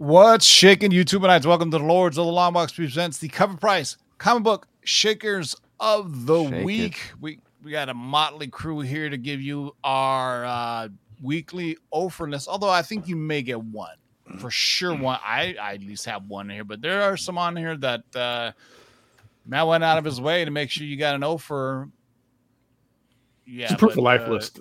What's shaking YouTube and I? Welcome to the Lords of the Long Box presents the cover price comic book shakers of the Shake week. it. We we got a motley crew here to give you our uh, weekly offer list. Although I think you may get one for sure. One I, I at least have one here, but there are some on here that uh, Matt went out of his way to make sure you got an offer. Yeah, it's a proof but, of life uh, list.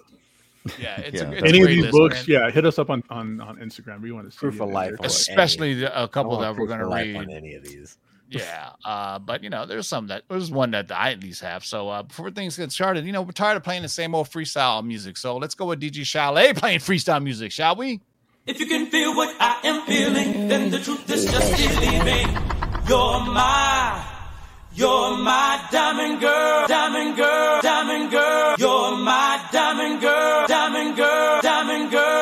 Yeah, it's Yeah. a, it's Any of these list, books, man. yeah, hit us up on on, on Instagram. We want to see Proof it of in life especially the- a couple that we're going to read. on any of these. Yeah, uh, but you know, there's some that there's one that I at least have. So uh, before things get started, you know, we're tired of playing the same old freestyle music. So let's go with DJ Chalet playing freestyle music, shall we? If you can feel what I am feeling, then the truth is just believing. You're my, you're my diamond girl, diamond girl, diamond girl. You're my diamond girl, diamond girl, diamond girl.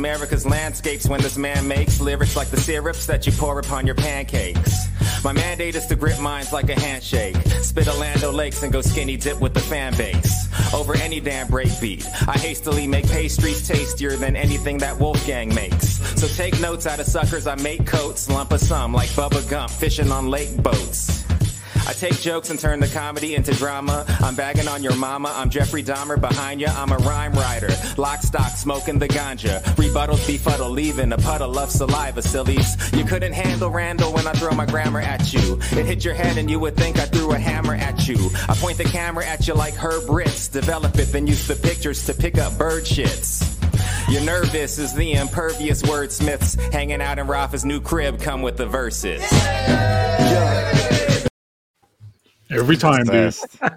America's landscapes when this man makes lyrics like the syrups that you pour upon your pancakes. My mandate is to grip minds like a handshake. Spit a Land O'Lakes and go skinny dip with the fan base. Over any damn breakbeat. I hastily make pastries tastier than anything that Wolfgang makes. So take notes out of suckers, I make coats, lump of some like Bubba Gump, fishing on lake boats. I take jokes and turn the comedy into drama. I'm bagging on your mama. I'm Jeffrey Dahmer behind ya. I'm a rhyme writer. Lock, stock, smoking the ganja. Rebuttals befuddle, leaving a puddle of saliva, sillies. You couldn't handle Randall when I throw my grammar at you. It hit your head and you would think I threw a hammer at you. I point the camera at you like Herb Ritts. Develop it, then use the pictures to pick up bird shits. You're nervous as the impervious wordsmiths hanging out in Rafa's new crib come with the verses. Every time, dude.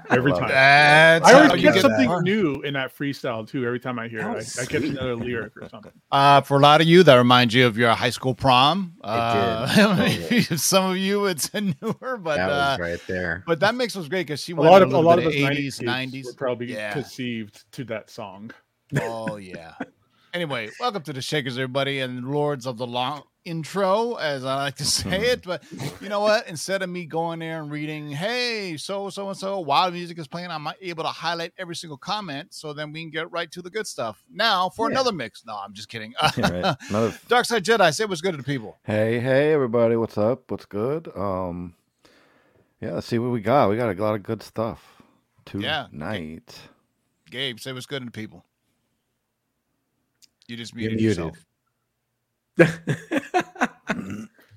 Every time. That's I always get get something that. new in that freestyle too. Every time I hear That it, I, I catch another lyric or something. Uh, for a lot of you, that reminds you of your high school prom. Uh, Totally. some of you, it's a newer, but that uh, right there. but that mix was great because she A went lot a of a little lot of us 80s, 90s, 90s. kids were probably Yeah. conceived to that song. Oh yeah. Anyway, welcome to the Shakers, everybody, and Lords of the Long intro, as I like to say it. But you know what? Instead of me going there and reading, "Hey, so so and so," while music is playing, I'm able to highlight every single comment, so then we can get right to the good stuff. Now for Yeah. another mix. No, I'm just kidding. right. Another Dark Side Jedi, say what's good to the people. Hey, hey, everybody, what's up? What's good? Um, yeah, let's see what we got. We got a lot of good stuff Yeah. tonight. Gabe, say what's good to the people. You just You're muted muted. yourself.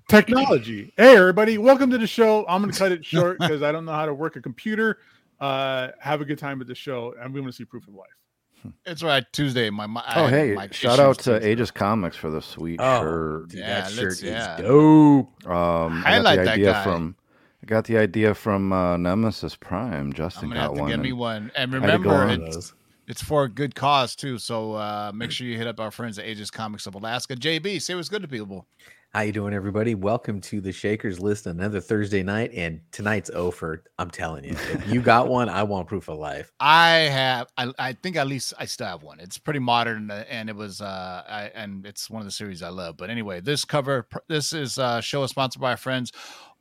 Technology. Hey, everybody, welcome to the show. I'm going to cut it short because I don't know how to work a computer. Uh, have a good time with the show, and we want to see proof of life. It's right. Tuesday, my, my Oh, I- hey, my shout out to Tuesday. Aegis Comics for the sweet Oh, shirt. Yeah, that let's- shirt is yeah. dope. Um, I got Highlight the that idea guy. from I got the idea from uh, Nemesis Prime. I'm Justin gonna have got to one. get me and- one. And I had to go remember, on it's, it's for a good cause too. So uh, make sure you hit up our friends at Aegis Comics of Alaska. JB, say what's good to people. How you doing, everybody? Welcome to the Shakers List. Another Thursday night, and tonight's over. I'm telling you, if you got one, I want proof of life. I have, I, I think at least I still have one. It's pretty modern, uh, and it was, uh, I, and it's one of the series I love. But anyway, this cover, this is uh, show is sponsored by our friends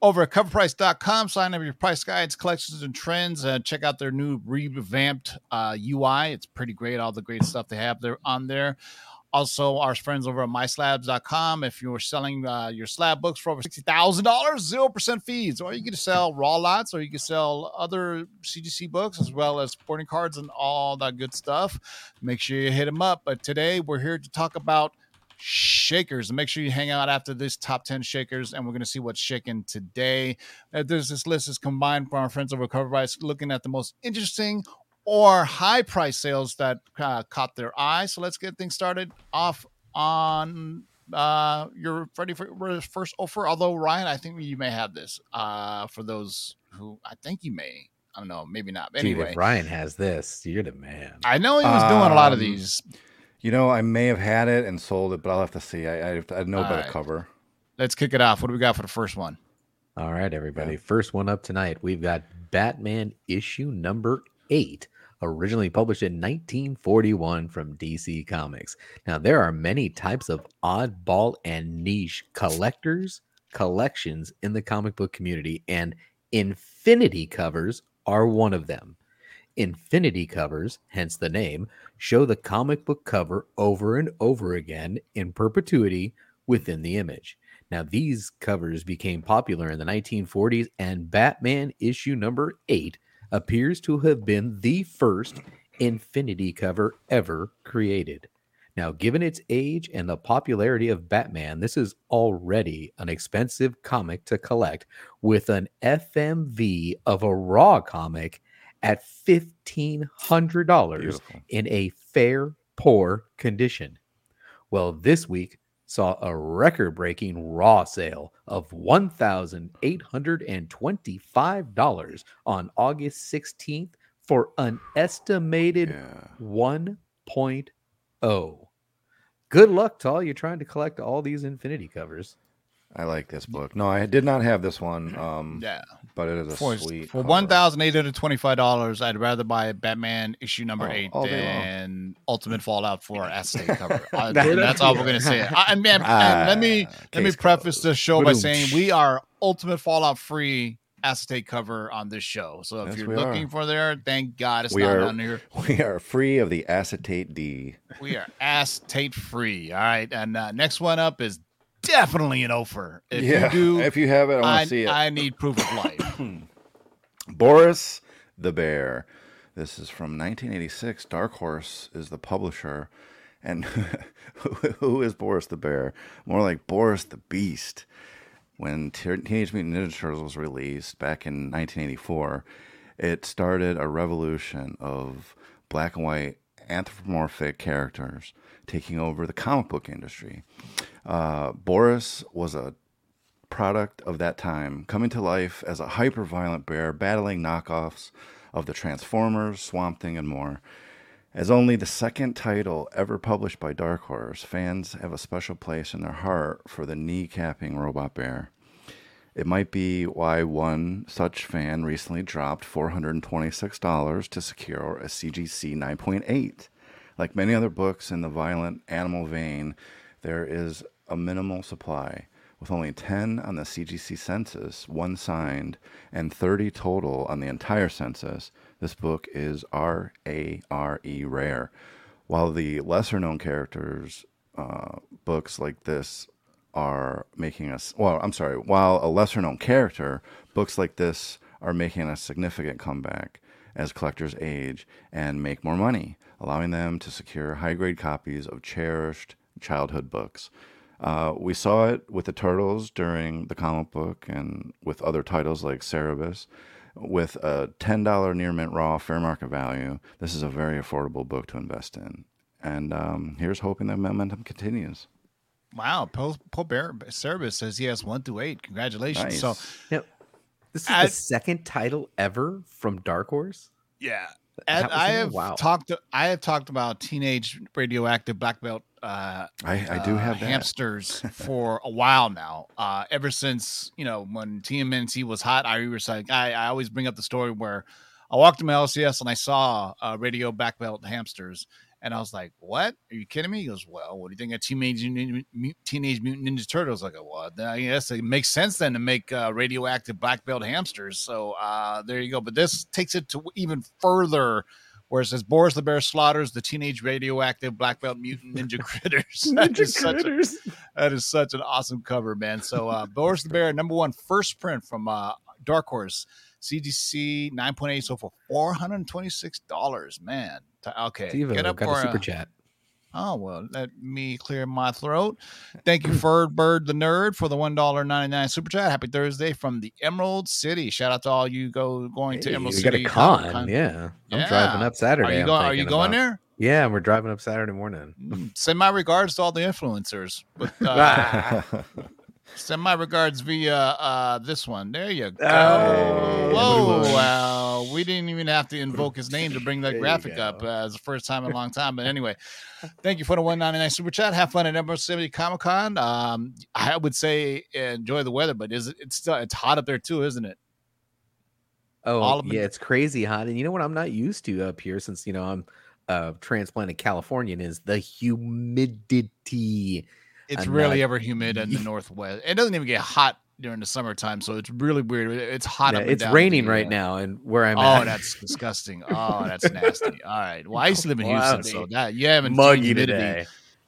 over at coverprice.com. Sign up your price guides, collections, and trends. Uh, check out their new revamped uh, UI. It's pretty great. All the great stuff they have there on there. Also, our friends over at myslabs.com. If you're selling uh, your slab books for over $60,000, 0% fees, or you can sell raw lots, or you can sell other CGC books as well as sporting cards and all that good stuff. Make sure you hit them up. But today we're here to talk about shakers. And make sure you hang out after this top 10 shakers, and we're going to see what's shaking today. Uh, there's this list is combined from our friends over Cover Price, looking at the most interesting or high price sales that uh, caught their eye. So let's get things started off on uh you're ready for first offer although ryan i think you may have this uh for those who i think you may i don't know maybe not But Dude, anyway if Ryan has this, you're the man. i know he was doing a lot of Um, these You know, I may have had it and sold it, but I'll have to see. I I, I know about Alright. a cover. let's kick it off what do we got for the first one All right, everybody. First one up tonight, we've got Batman issue number eight, originally published in 1941 from DC Comics. Now, there are many types of oddball and niche collectors, collections in the comic book community, and infinity covers are one of them. Infinity covers, hence the name, show the comic book cover over and over again in perpetuity within the image. Now, these covers became popular in the 1940s, and Batman issue number eight appears to have been the first infinity cover ever created. Now, given its age and the popularity of Batman, this is already an expensive comic to collect with an FMV of a raw comic at $1,500 Beautiful. in a fair, poor condition. Well, this week saw a record breaking raw sale of $1,825 on August 16th for an estimated Yeah. 1.0. Good luck to all you trying to collect all these infinity covers. I like this book. No, I did not have this one. Um, Yeah. but it is a For, sweet. for one thousand eight hundred twenty-five dollars, I'd rather buy Batman issue number Oh, eight than Ultimate Fallout Four acetate cover. Uh, that's all we're gonna say. I, and, man, Ah, and let me let me preface closed. this show by saying we are Ultimate Fallout free acetate cover on this show. So if Yes, you're looking are. for there, thank God it's We not are- on here. We are free of the acetate D. We are acetate free. All right, and uh, next one up is definitely an offer. If yeah, you do, if you have it, I want to see it. I need proof of life. Boris the Bear. This is from 1986. Dark Horse is the publisher. And who is Boris the Bear? More like Boris the Beast. When Te- Teenage Mutant Ninja Turtles was released back in 1984, it started a revolution of black and white anthropomorphic characters taking over the comic book industry. Uh, Boris was a product of that time, coming to life as a hyper violent bear battling knockoffs of the Transformers, Swamp Thing, and more. As only the second title ever published by Dark Horse, fans have a special place in their heart for the knee-capping robot bear. It might be why one such fan recently dropped $426 to secure a CGC 9.8. Like many other books in the violent animal vein, there is a minimal supply. With only 10 on the CGC census, one signed, and 30 total on the entire census, this book is R A R E rare. While the lesser known characters uh, books like this are making us, well, I'm sorry, while a lesser known character, books like this are making a significant comeback as collectors age and make more money, allowing them to secure high grade copies of cherished childhood books. Uh, we saw it with the Turtles during the comic book and with other titles like Cerebus. With a $10 near mint raw fair market value, this is a very affordable book to invest in. And um, here's hoping that momentum continues. Wow, Paul, Paul Bear Service says he has one through eight. Congratulations. Nice. So Now, this is I- the second title ever from Dark Horse. yeah, and I have Wow. talked. I have talked about teenage radioactive black belt. Uh, I, I do uh, have that. hamsters for a while now. Uh, ever since you know when TMNT was hot, I was like, I, I always bring up the story where I walked to my LCS and I saw uh, radio black belt hamsters, and I was like, "What? Are you kidding me?" He goes, "Well, what do you think of Teenage Mutant, Teenage Mutant Ninja Turtles?" I go, "Well, I guess it makes sense then to make uh, radioactive black belt hamsters." So uh, there you go. But this takes it to even further. Where it says Boris the Bear slaughters the teenage radioactive black belt mutant ninja critters. That is such a- that is such an awesome cover, man. So uh Boris the Bear, number one, first print from uh Dark Horse, CGC 9.8, so for four hundred and twenty-six dollars, man. Okay, get up got for a super uh, chat. Oh well, let me clear my throat. Thank you, Ferd Bird the Nerd, for the one dollar ninety nine super chat. Happy Thursday from the Emerald City. Shout out to all you go going to Hey, Emerald we got a con. Comic-Con. Yeah, I'm Yeah. driving up Saturday. Are you going? Are you going about- there? Yeah, we're driving up Saturday morning. Mm, Send my regards to all the influencers. But, uh, Send my regards via uh, this one. There you go. Oh. Whoa! Wow. We didn't even have to invoke his name to bring that graphic up uh, as the first time in a long time. But anyway, thank you for the 199 super chat. Have fun at Emerald City Comic Con. Um, I would say enjoy the weather, but is it, it's still it's hot up there too, isn't it? Oh, yeah, it- it's crazy hot. And you know what I'm not used to up here since, you know, I'm a transplanted Californian is the humidity. It's I'm really not- ever humid in the northwest. It doesn't even get hot during the summertime, so it's really weird. It's hot. Yeah, up and it's raining right uh, now and where I'm at. oh, at. that's disgusting. Oh, that's nasty. All right. Well, I used to live in Houston, so that you haven't muggy humidity. today.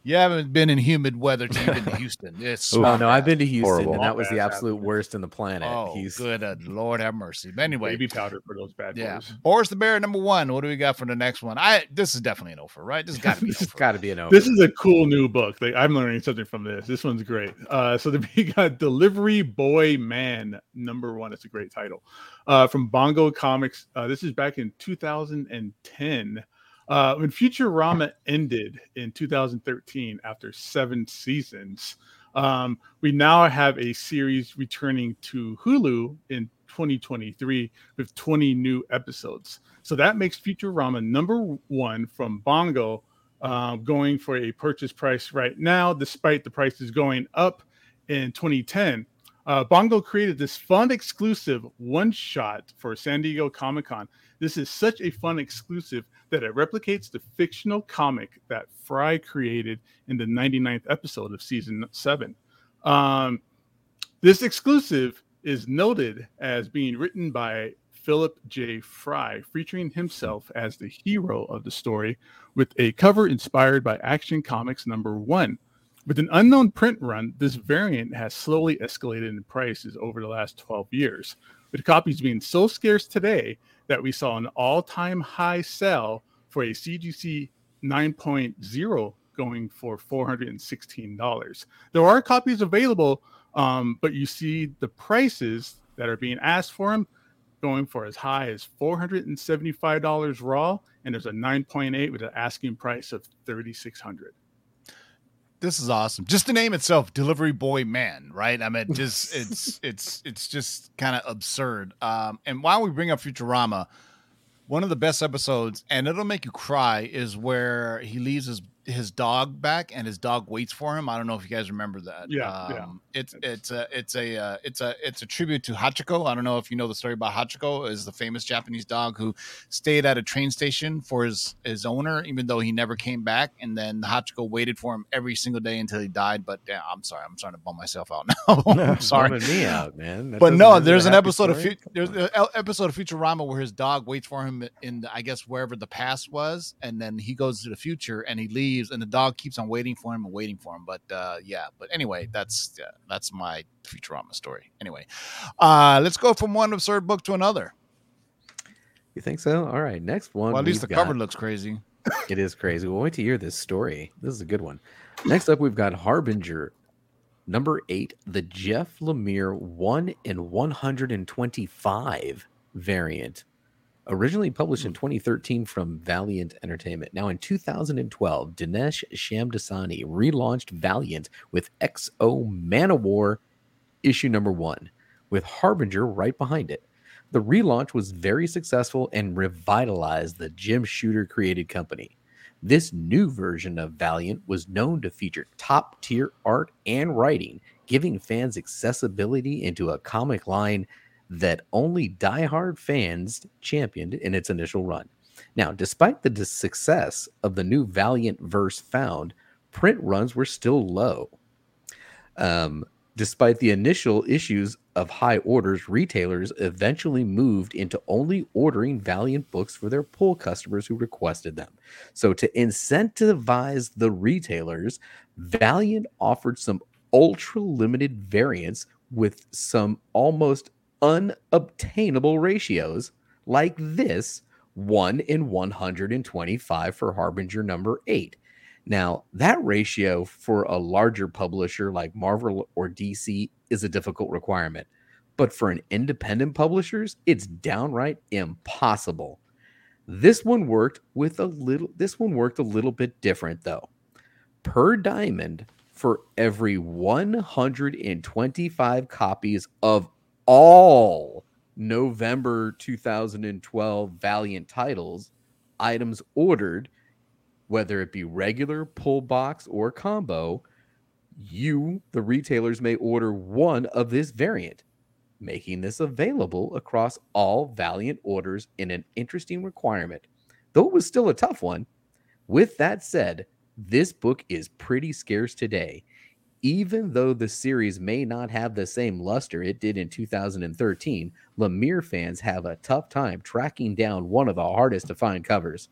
You haven't been in humid weather till you've been to Houston. It's Ooh. Oh no, I've been to Houston Horrible. and that was the absolute worst in the planet. oh, Houston. good uh, Lord have mercy. But anyway, Baby powder for those bad yeah. boys. Boris the Bear, number one. What do we got for the next one? I this is definitely an offer, right? This has got to be an This offer. got to be an over. This is a cool new book. Like, I'm learning something from this. This one's great. Uh, so the we got Delivery Boy Man number one. It's a great title. Uh, from Bongo Comics. Uh, this is back in 2010. Uh, when Futurama ended in 2013 after seven seasons, um, we now have a series returning to Hulu in 2023 with 20 new episodes. So that makes Futurama number one from Bongo um, going for a purchase price right now, despite the prices going up in 2010, uh, Bongo created this fun exclusive one shot for San Diego Comic Con. This is such a fun exclusive that it replicates the fictional comic that Fry created in the 99th episode of season seven. Um, this exclusive is noted as being written by Philip J. Fry, featuring himself as the hero of the story, with a cover inspired by Action Comics number one. With an unknown print run, this variant has slowly escalated in prices over the last 12 years, with copies being so scarce today that we saw an all time high sell for a CGC 9.0 going for $416. There are copies available, um, but you see the prices that are being asked for them going for as high as $475 raw, and there's a 9.8 with an asking price of 3600 this is awesome. Just the name itself, Delivery Boy Man, right? I mean, just it's it's it's just kind of absurd. Um, and while we bring up Futurama, one of the best episodes, and it'll make you cry, is where he leaves his his dog back and his dog waits for him. I don't know if you guys remember that. Yeah, um, yeah. It's it's a it's a uh, it's a it's a tribute to Hachiko. I don't know if you know the story about Hachiko, is the famous Japanese dog who stayed at a train station for his his owner, even though he never came back. And then Hachiko waited for him every single day until he died. But yeah, I'm sorry, I'm starting to bum myself out now. I'm sorry. Bumming me out, man. That But no, make it a there's an happy episode of story. Fu- there's an episode of Futurama where his dog waits for him in the, I guess wherever the past was, and then he goes to the future and he leaves, and the dog keeps on waiting for him and waiting for him. But uh, yeah, but anyway, that's yeah, that's my Futurama story. Anyway, uh, let's go from one absurd book to another. You think so? All right. Next one. Well, at least the we've cover looks crazy. It is crazy. We'll wait to hear this story. This is a good one. Next up, we've got Harbinger, number eight, the Jeff Lemire 1 in 125 variant. Originally published in hmm. 2013 from Valiant Entertainment. Now in 2012, Dinesh Shamdasani relaunched Valiant with XO Manowar issue number one, with Harbinger right behind it. The relaunch was very successful and revitalized the Jim Shooter created company. This new version of Valiant was known to feature top tier art and writing, giving fans accessibility into a comic line that only diehard fans championed in its initial run. Now, despite the success of the new Valiant verse found, print runs were still low. Um, despite the initial issues of high orders, retailers eventually moved into only ordering Valiant books for their pull customers who requested them. So, to incentivize the retailers, Valiant offered some ultra limited variants with some almost unobtainable ratios, like this 1 in 125 for Harbinger number 8. Now, that ratio for a larger publisher like Marvel or DC is a difficult requirement. But for an independent publishers, it's downright impossible. This one worked with a little this one worked a little bit different though. Per diamond for every 125 copies of all November 2012 Valiant titles, items ordered whether it be regular, pull box, or combo, you, the retailers, may order one of this variant, making this available across all Valiant orders in an interesting requirement. Though it was still a tough one. With that said, this book is pretty scarce today. Even though the series may not have the same luster it did in 2013, Lemire fans have a tough time tracking down one of the hardest to find covers.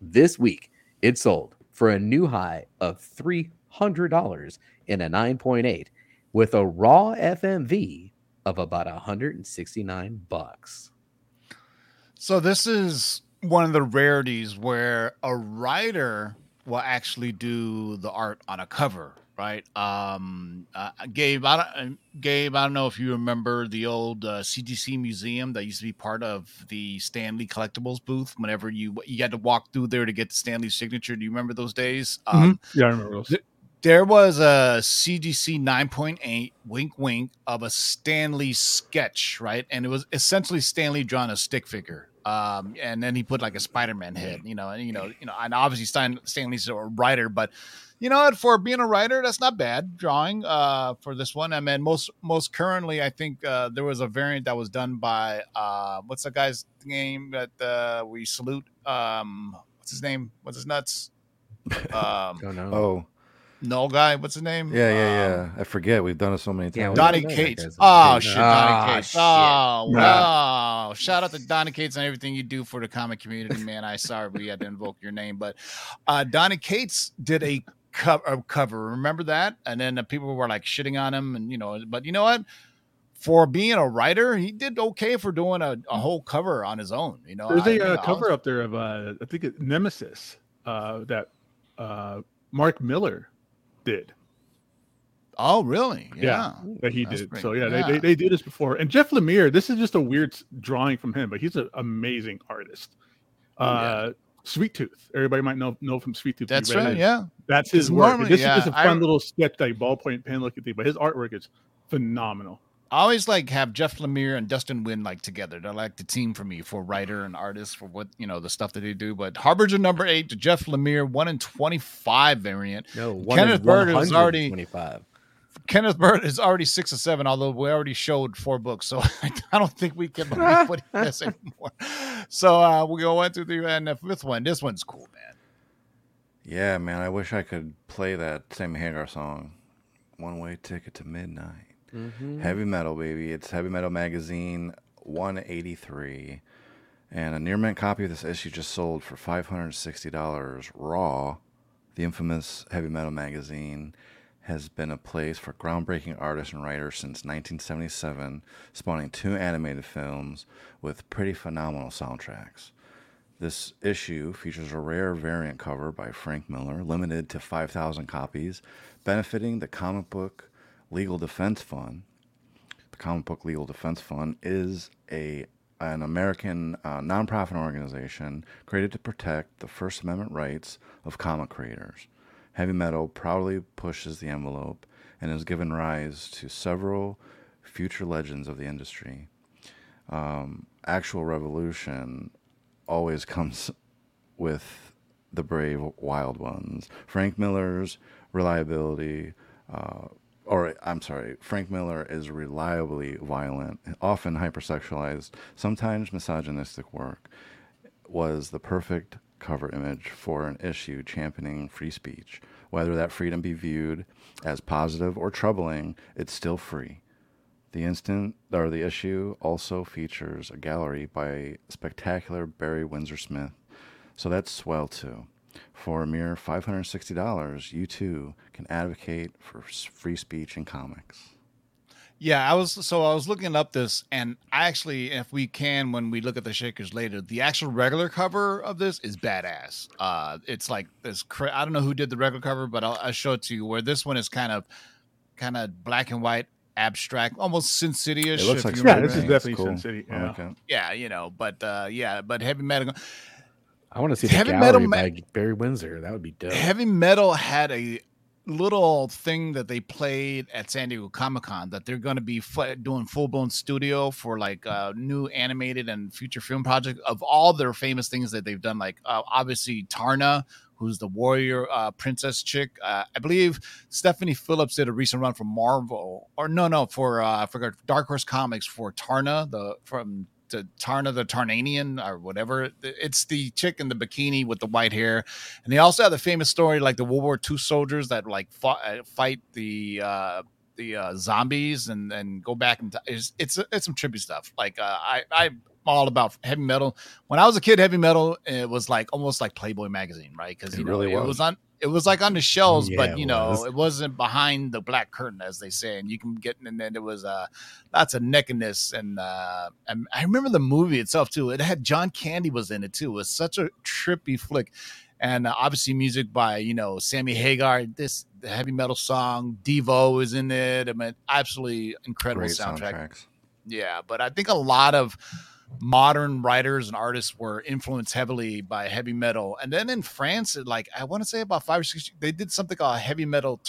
This week, it sold for a new high of $300 in a 9.8 with a raw FMV of about 169 bucks. So this is one of the rarities where a writer will actually do the art on a cover, right? Um, uh, Gabe, I don't, uh, Gabe, I don't know if you remember the old uh, CGC museum that used to be part of the Stan Lee Collectibles booth. Whenever you you had to walk through there to get the Stan Lee signature, do you remember those days? Um, Yeah, I remember those. there was a CGC 9.8 wink wink of a Stan Lee sketch, right? And it was essentially Stan Lee drawn a stick figure. Um, and then he put like a Spider-Man head, you know, and you know, you know, and obviously Stan Stanley's a writer, but you know what? For being a writer, that's not bad drawing uh, for this one. I mean, most most currently, I think uh, there was a variant that was done by uh, what's the guy's name that uh, we salute? Um, what's his name? What's his nuts? Um, Don't know. Oh, no guy. What's his name? yeah, yeah, Um, yeah. I forget. We've done it so many times. we- Donnie know Cates. guy's Oh shit, Donny Cates. shit. Oh Nah. wow! Shout out to Donny Cates and everything you do for the comic community, man. I sorry we had to invoke your name, but uh, Donny Cates did a cover. Cover. Remember that? And then the people were like shitting on him, and you know. But you know what? For being a writer, he did okay for doing a, a whole cover on his own. You know, There's I- a you know, uh, was- cover up there of uh, I think Nemesis uh, that uh, Mark Millar did Oh, really? Yeah. Yeah. that he That's did. pretty- So yeah, yeah. They, they they did this before. And Jeff Lemire, this is just a weird drawing from him, but he's an amazing artist. Oh, yeah. Sweet Tooth. Everybody might know know from Sweet Tooth. That's read right. it. Yeah. That's his work. normally, this is just a yeah, I fun little sketch, like ballpoint pen looking thing. But his artwork is phenomenal. I always like have Jeff Lemire and Dustin Nguyen like together. They're like the team for me for writer and artist for what you know the stuff that they do. But Harbinger number eight to Jeff Lemire, one in twenty five variant. No, one Kenneth in Bird is already- 125. Kenneth Bird is already six or seven, although we already showed four books, so I don't think we can believe what he has anymore. So uh, we go one, two, three, and the fifth one. This one's cool, man. Yeah, man. I wish I could play that same Hagar song, "One Way Ticket to Midnight." Mm-hmm. Heavy metal, baby. It's Heavy Metal Magazine 183. And a near mint copy of this issue just sold for $560 raw. The infamous Heavy Metal Magazine has been a place for groundbreaking artists and writers since 1977, spawning two animated films with pretty phenomenal soundtracks. This issue features a rare variant cover by Frank Miller, limited to 5,000 copies, benefiting the Comic Book Legal Defense Fund. The Comic Book Legal Defense Fund is a an American uh, nonprofit organization created to protect the First Amendment rights of comic creators. Heavy metal proudly pushes the envelope and has given rise to several future legends of the industry. Um, actual revolution always comes with the brave wild ones. Frank Miller's reliability, uh, or I'm sorry, Frank Miller is reliably violent, often hypersexualized, sometimes misogynistic work, was the perfect cover image for an issue championing free speech. Whether that freedom be viewed as positive or troubling, it's still free. The instant or the issue also features a gallery by spectacular Barry Windsor Smith. So that's swell too. For a mere $560, you too can advocate for free speech in comics. Yeah, I was so I was looking up this, and I actually, if we can, when we look at the shakers later, the actual regular cover of this is badass. Uh, it's like this. Cra- I don't know who did the regular cover, but I'll, I'll show it to you. Where this one is kind of, kind of black and white, abstract, almost Sin City ish. It looks like Yeah, Spider-Man. this is It's definitely Sin City, yeah. like it. Yeah, you know, but uh, yeah, but heavy metal. I want to see the Heavy gallery metal ma- by Barry Windsor. That would be dope. Heavy metal had a little thing that they played at San Diego Comic Con that they're going to be fu- doing full blown studio for like uh, new animated and future film project of all their famous things that they've done. Like uh, obviously Taarna, who's the warrior uh, princess chick. Uh, I believe Stephanie Phillips did a recent run for Marvel, or no, no, for uh, I forgot Dark Horse Comics for Taarna, the from to Taarna the Tarnanian or whatever. It's the chick in the bikini with the white hair, and they also have the famous story like the World War II soldiers that like fought, uh, fight the uh, the uh, zombies and and go back and it's it's, it's some trippy stuff. Like uh, I I. am all about heavy metal. When I was a kid, heavy metal it was like almost like Playboy magazine, right? Because It you know really it was. was on it was like on the shelves, Yeah, but it you know was. it wasn't behind the black curtain, as they say. And you can get and then it was uh lots of nakedness and uh and I remember the movie itself too. It had John Candy was in it too. It was such a trippy flick. And uh, obviously music by you know Sammy Hagar. This the heavy metal song Devo is in it. I mean, absolutely incredible Great soundtrack. soundtracks. Yeah, but I think a lot of modern writers and artists were influenced heavily by heavy metal. And then in France, like I want to say about five or six, they did something called heavy metal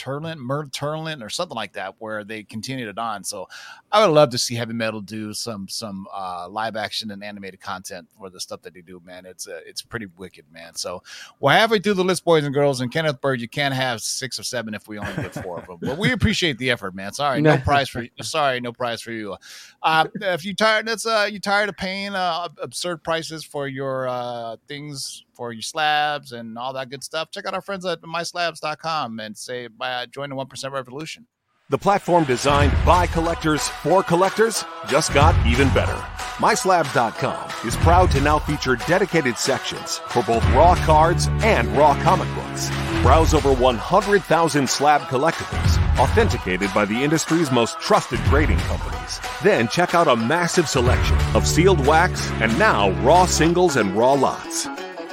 Turlin, Mer Turlin, or something like that, where they continued it on. So I would love to see heavy metal do some some uh, live action and animated content for the stuff that they do. Man, it's uh, it's pretty wicked, man. So we're halfway through the list, boys and girls. And Kenneth Bird, you can't have six or seven if we only get four of them. But we appreciate the effort, man. Sorry, no prize for you. Sorry, no prize for you. Uh, if you tired, that's uh, you tired of paying uh, absurd prices for your uh, things for your slabs and all that good stuff. Check out our friends at myslabs.com and say by join the one percent revolution. The platform designed by collectors for collectors just got even better. MySlabs.com is proud to now feature dedicated sections for both raw cards and raw comic books. Browse over 100,000 slab collectibles, authenticated by the industry's most trusted grading companies. Then check out a massive selection of sealed wax and now raw singles and raw lots.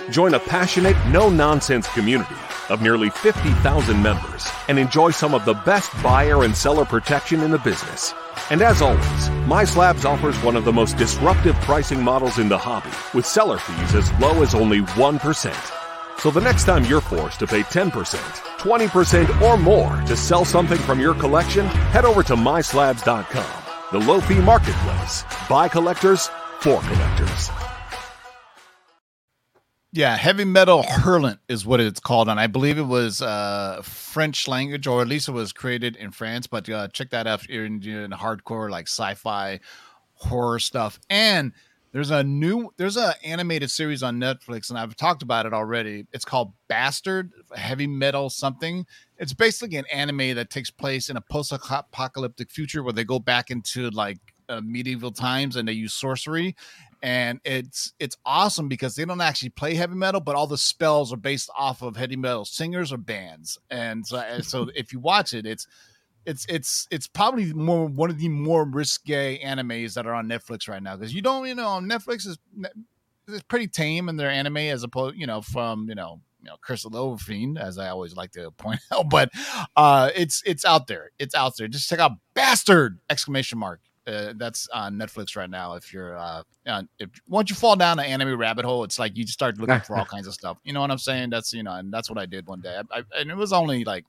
Join a passionate, no nonsense community of nearly 50,000 members and enjoy some of the best buyer and seller protection in the business. And as always, MySlabs offers one of the most disruptive pricing models in the hobby, with seller fees as low as only 1%. So the next time you're forced to pay 10%, 20%, or more to sell something from your collection, head over to MySlabs.com, the low fee marketplace, by collectors, for collectors. Yeah, heavy metal hurlant is what it's called, and I believe it was uh, French language, or at least it was created in France. But uh, check that out in, in hardcore like sci-fi horror stuff. And there's a new there's a animated series on Netflix, and I've talked about it already. It's called Bastard Heavy Metal something. It's basically an anime that takes place in a post-apocalyptic future where they go back into like uh, medieval times and they use sorcery and it's it's awesome because they don't actually play heavy metal, but all the spells are based off of heavy metal singers or bands. And so, so if you watch it, it's it's it's it's probably more one of the more risque animes that are on Netflix right now. Because you don't you know Netflix is it's pretty tame in their anime as opposed you know from you know you know Crystal Overfiend as I always like to point out, but uh, it's it's out there, it's out there. Just check out Bastard! Exclamation mark uh, that's on Netflix right now. If you're, uh, if once you fall down the anime rabbit hole, it's like you just start looking for all kinds of stuff. You know what I'm saying? That's you know, and that's what I did one day. I, I, and it was only like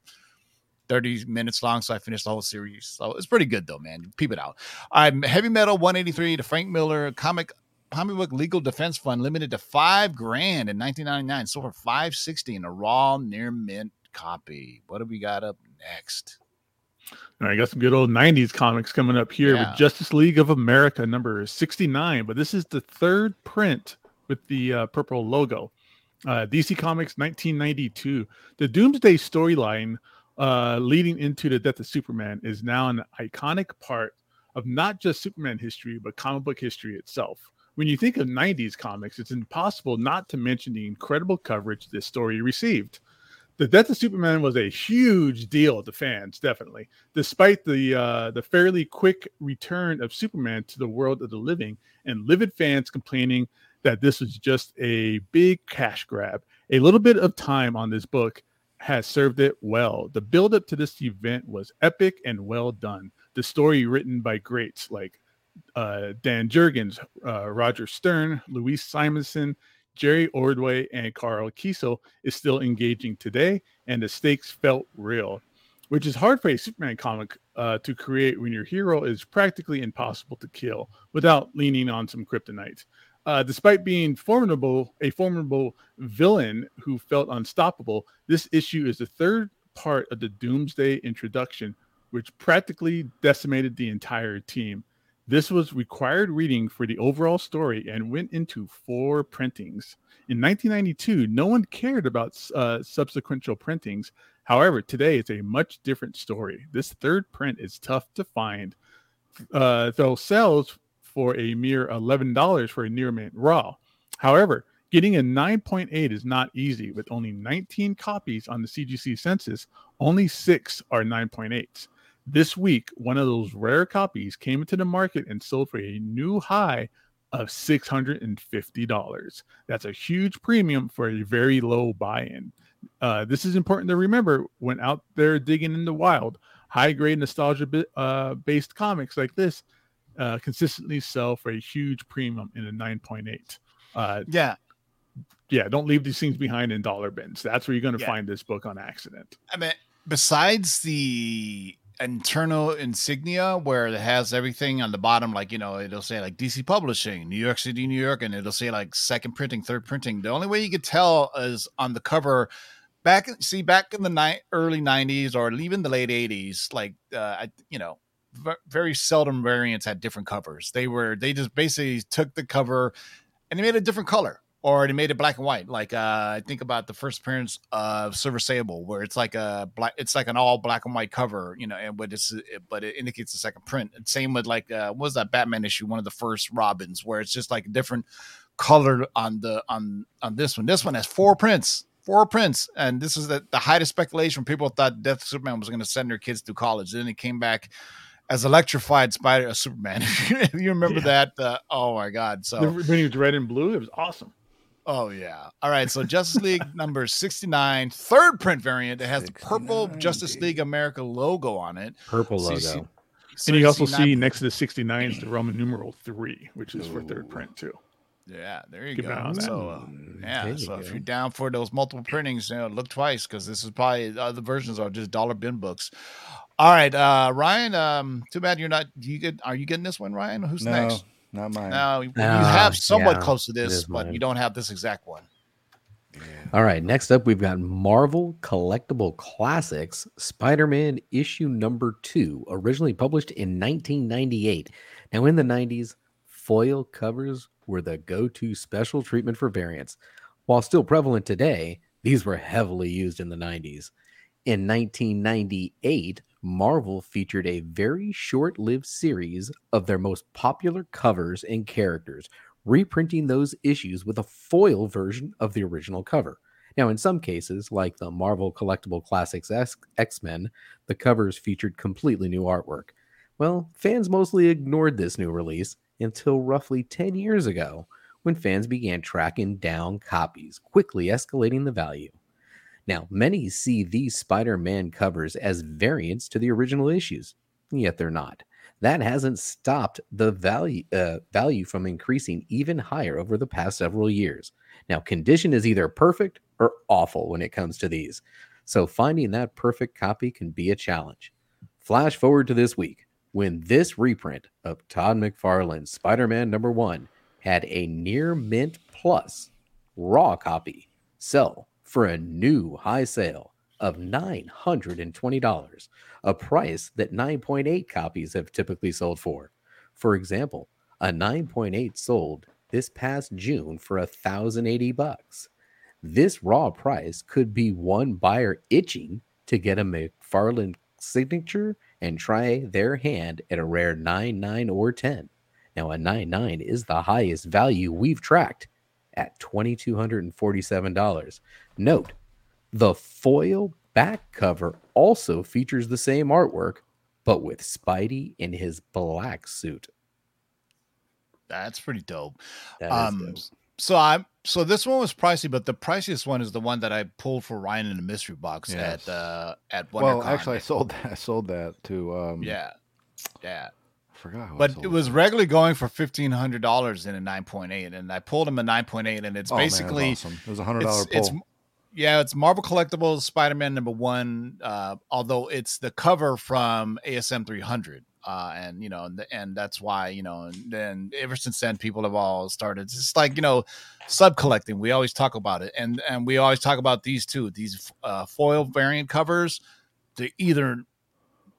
30 minutes long, so I finished the whole series. So it's pretty good though, man. Peep it out. I'm Heavy Metal 183, the Frank Miller comic comic book legal defense fund limited to five grand in 1999, sold for 560 in a raw near mint copy. What do we got up next? I got some good old 90s comics coming up here yeah. with Justice League of America number 69, but this is the third print with the uh, purple logo. Uh, DC Comics 1992. The Doomsday storyline uh, leading into the death of Superman is now an iconic part of not just Superman history, but comic book history itself. When you think of 90s comics, it's impossible not to mention the incredible coverage this story received the death of Superman was a huge deal to fans, definitely. Despite the uh, the fairly quick return of Superman to the world of the living, and livid fans complaining that this was just a big cash grab. A little bit of time on this book has served it well. The build up to this event was epic and well done. The story written by greats like uh, Dan Jurgens, uh, Roger Stern, Louise Simonson, Jerry Ordway and Karl Kesel is still engaging today, and the stakes felt real, which is hard for a Superman comic uh, to create when your hero is practically impossible to kill without leaning on some kryptonite. Uh, despite being formidable, a formidable villain who felt unstoppable, this issue is the third part of the Doomsday introduction, which practically decimated the entire team. This was required reading for the overall story and went into four printings. In 1992, no one cared about uh, subsequential printings. However, today it's a much different story. This third print is tough to find, uh, though sells for a mere $11 for a near mint raw. However, getting a 9.8 is not easy. With only 19 copies on the CGC census, only six are 9.8s. This week, one of those rare copies came into the market and sold for a new high of $650. That's a huge premium for a very low buy in. Uh, this is important to remember when out there digging in the wild. High grade nostalgia uh, based comics like this uh, consistently sell for a huge premium in a 9.8. Uh, yeah. Yeah, don't leave these things behind in dollar bins. That's where you're going to yeah. find this book on accident. I mean, besides the internal insignia where it has everything on the bottom, like you know, it'll say like DC Publishing, New York City, New York, and it'll say like second printing, third printing. The only way you could tell is on the cover. Back, see, back in the ni- early '90s or even the late '80s, like uh, I, you know, v- very seldom variants had different covers. They were they just basically took the cover and they made a different color or they made it black and white. Like uh, I think about the first appearance of Silver Sable, where it's like a black, it's like an all black and white cover, you know, and but it's but it indicates the second print. And same with like uh, what was that Batman issue, one of the first Robins, where it's just like a different color on the on on this one. This one has four prints. Four prints, and this is the, the height of speculation. People thought Death Superman was going to send their kids to college. Then it came back as electrified Spider uh, Superman. you remember Yeah. that? Uh, oh my God! So when he was red and blue, it was awesome. Oh yeah. All right. So Justice League number 69, third print variant. It has the purple Justice. League America logo on it. Purple So you logo. see- and you also see next to the 69 is the Roman numeral three, which is for third print too. Yeah, there you Keep go. on. So uh, yeah, There you if go. you're down for those multiple printings, you know, look twice because this is probably the other versions are just dollar bin books. All right, uh Ryan. Um, too bad you're not. Do you get? Are you getting this one, Ryan? Who's No, next? Not mine. No, you Ah, have somewhat yeah, close to this, but mine. you don't have this exact one. All right, next up we've got Marvel Collectible Classics Spider-Man issue number 2, originally published in 1998. Now in the 90s, foil covers were the go-to special treatment for variants. While still prevalent today, these were heavily used in the 90s. In 1998, Marvel featured a very short-lived series of their most popular covers and characters, reprinting those issues with a foil version of the original cover. Now, in some cases, like the Marvel Collectible Classics X Men, the covers featured completely new artwork. Well, fans mostly ignored this new release until roughly 10 years ago, when fans began tracking down copies, quickly escalating the value. Now, many see these Spider Man covers as variants to the original issues, yet they're not. That hasn't stopped the value uh, value from increasing even higher over the past several years. Now, condition is either perfect or awful when it comes to these, so finding that perfect copy can be a challenge. Flash forward to this week when this reprint of Todd McFarlane's Spider-Man number one had a near mint plus raw copy sell for a new high sale of $920, a price that 9.8 copies have typically sold for. For example, a 9.8 sold this past June for 1080 bucks. This raw price could be one buyer itching to get a McFarlane signature and try their hand at a rare 9 9 or 10. Now, a 9 9 is the highest value we've tracked at $2,247. Note, the foil back cover also features the same artwork, but with Spidey in his black suit. That's pretty dope. That is um, dope. so I'm so this one was pricey, but the priciest one is the one that I pulled for Ryan in the mystery box Yes. at uh at well, actually, I sold that. I sold that to. Um, yeah, yeah. Forgot. But it was regularly going for fifteen hundred dollars in a nine point eight, and I pulled him a nine point eight, and it's Oh, man, basically awesome. It was a hundred dollar pull. it's yeah, it's Marvel Collectibles Spider Man number one. Uh, although it's the cover from ASM three hundred, uh, and you know, and, and that's why you know, and then ever since then, people have all started. It's like you know, sub collecting. We always talk about it, and and we always talk about these two, these uh, foil variant covers. They're either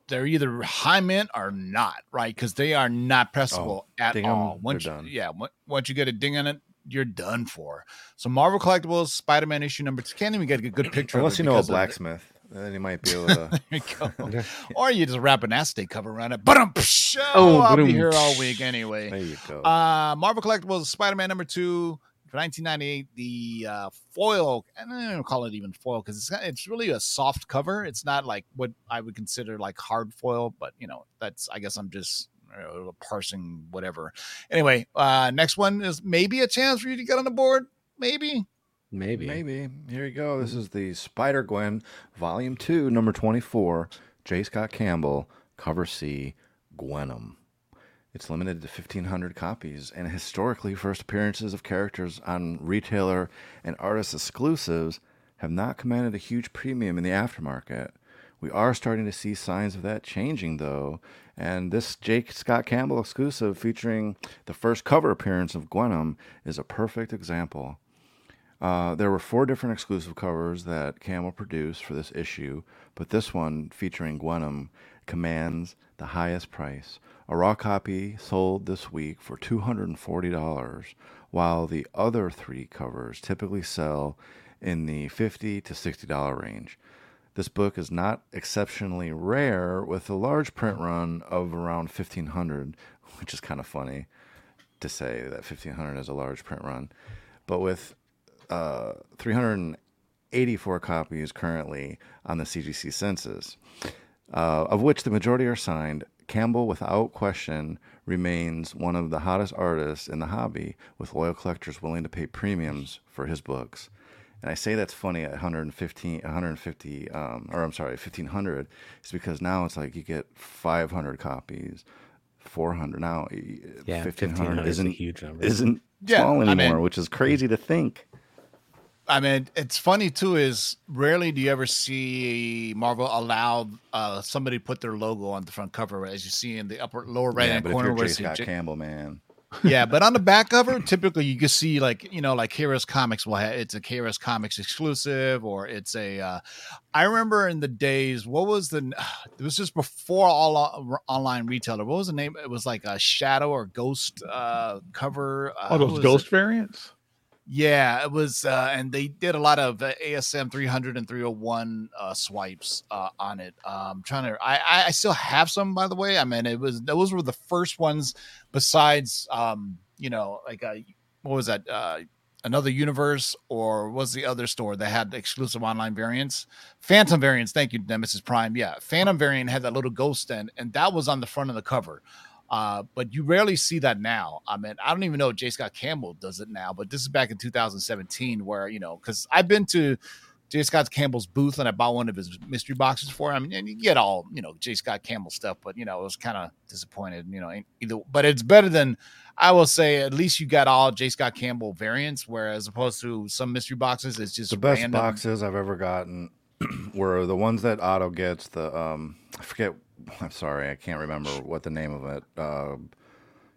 they're either high mint or not, right? Because they are not pressable at all. Once, done. yeah, once you get a ding on it, you're done for. So Marvel Collectibles, Spider Man issue number two. Can't even get a good picture. Unless you know a blacksmith, then you might be able to. There you go. or you just wrap an acetate cover around it. But oh, Oh, I'll be here all week anyway. there you go. Uh, Marvel Collectibles, Spider Man number two. For 1998, the uh, foil, and I don't call it even foil because it's it's really a soft cover. It's not like what I would consider like hard foil, but you know that's I guess I'm just uh, parsing whatever. Anyway, uh, next one is maybe a chance for you to get on the board. Maybe Maybe. Maybe. Here you go. This is the Spider Gwen, Volume 2, number 24. J. Scott Campbell, Cover C, Gwenom. It's limited to 1,500 copies, and historically, first appearances of characters on retailer and artist exclusives have not commanded a huge premium in the aftermarket. We are starting to see signs of that changing, though. And this J. Scott Campbell exclusive featuring the first cover appearance of Gwenom is a perfect example. Uh, there were four different exclusive covers that Campbell produced for this issue, but this one featuring Gwenom commands the highest price. A raw copy sold this week for $240, while the other three covers typically sell in the 50 to $60 range. This book is not exceptionally rare, with a large print run of around 1500, which is kind of funny to say that 1500 is a large print run. But with uh, 384 copies currently on the CGC census, uh, of which the majority are signed. Campbell, without question, remains one of the hottest artists in the hobby, with loyal collectors willing to pay premiums for his books. And I say that's funny at 115, 150, um, or I'm sorry, 1500, is because now it's like you get 500 copies, 400 now. Yeah, 1500 1500 is a isn't huge number. isn't Yeah, small I anymore, mean- which is crazy to think. I mean, it's funny too. Is rarely do you ever see Marvel allow uh, somebody put their logo on the front cover, as you see in the upper lower right yeah, hand but if corner. you're where J. it says Scott J- Campbell, man, yeah, but on the back cover, typically you can see like you know like Heroes Comics will have it's a Heroes Comics exclusive or it's a. Uh, I remember in the days, what was the? It was just before all o- online retailer. What was the name? It was like a Shadow or Ghost uh, cover. Uh, All those ghost it? variants. Yeah, it was, uh, and they did a lot of uh, ASM 300 and 301 uh, swipes uh, on it. Um, trying to, I, I- still have some, by the way. I mean, it was those were the first ones, besides, um, you know, like uh, what was that? Uh, another universe, or was the other store that had exclusive online variants? Phantom variants. Thank you, Nemesis Prime. Yeah, Phantom variant had that little ghost end, and that was on the front of the cover. Uh, but you rarely see that now. I mean, I don't even know if J. Scott Campbell does it now, but this is back in 2017 where, you know, because I've been to J. Scott Campbell's booth and I bought one of his mystery boxes for him. And you get all, you know, J. Scott Campbell stuff, but, you know, I was kind of disappointed, you know, either, but it's better than, I will say, at least you got all J. Scott Campbell variants, whereas opposed to some mystery boxes, it's just the best random. boxes I've ever gotten were the ones that Otto gets. The um, I forget. I'm sorry, I can't remember what the name of it. Uh,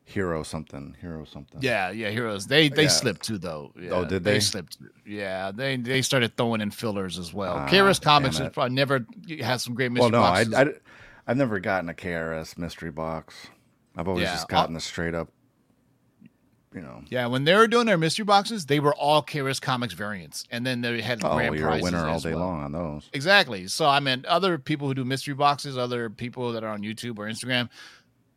Hero something. Hero something. Yeah, yeah, heroes. They they Yeah. slipped too though. Yeah, Oh, did They they? slipped. Yeah, they they started throwing in fillers as well. Ah, KRS Comics has probably never has some great mystery Well, no, I. I, I've never gotten a KRS mystery box. I've always Yeah, just gotten the straight up. You know. yeah, when they were doing their mystery boxes, they were all KRS Comics variants, and then they had Oh, grand you're a winner all day well. long on those. Exactly. So I mean, other people who do mystery boxes, other people that are on YouTube or Instagram,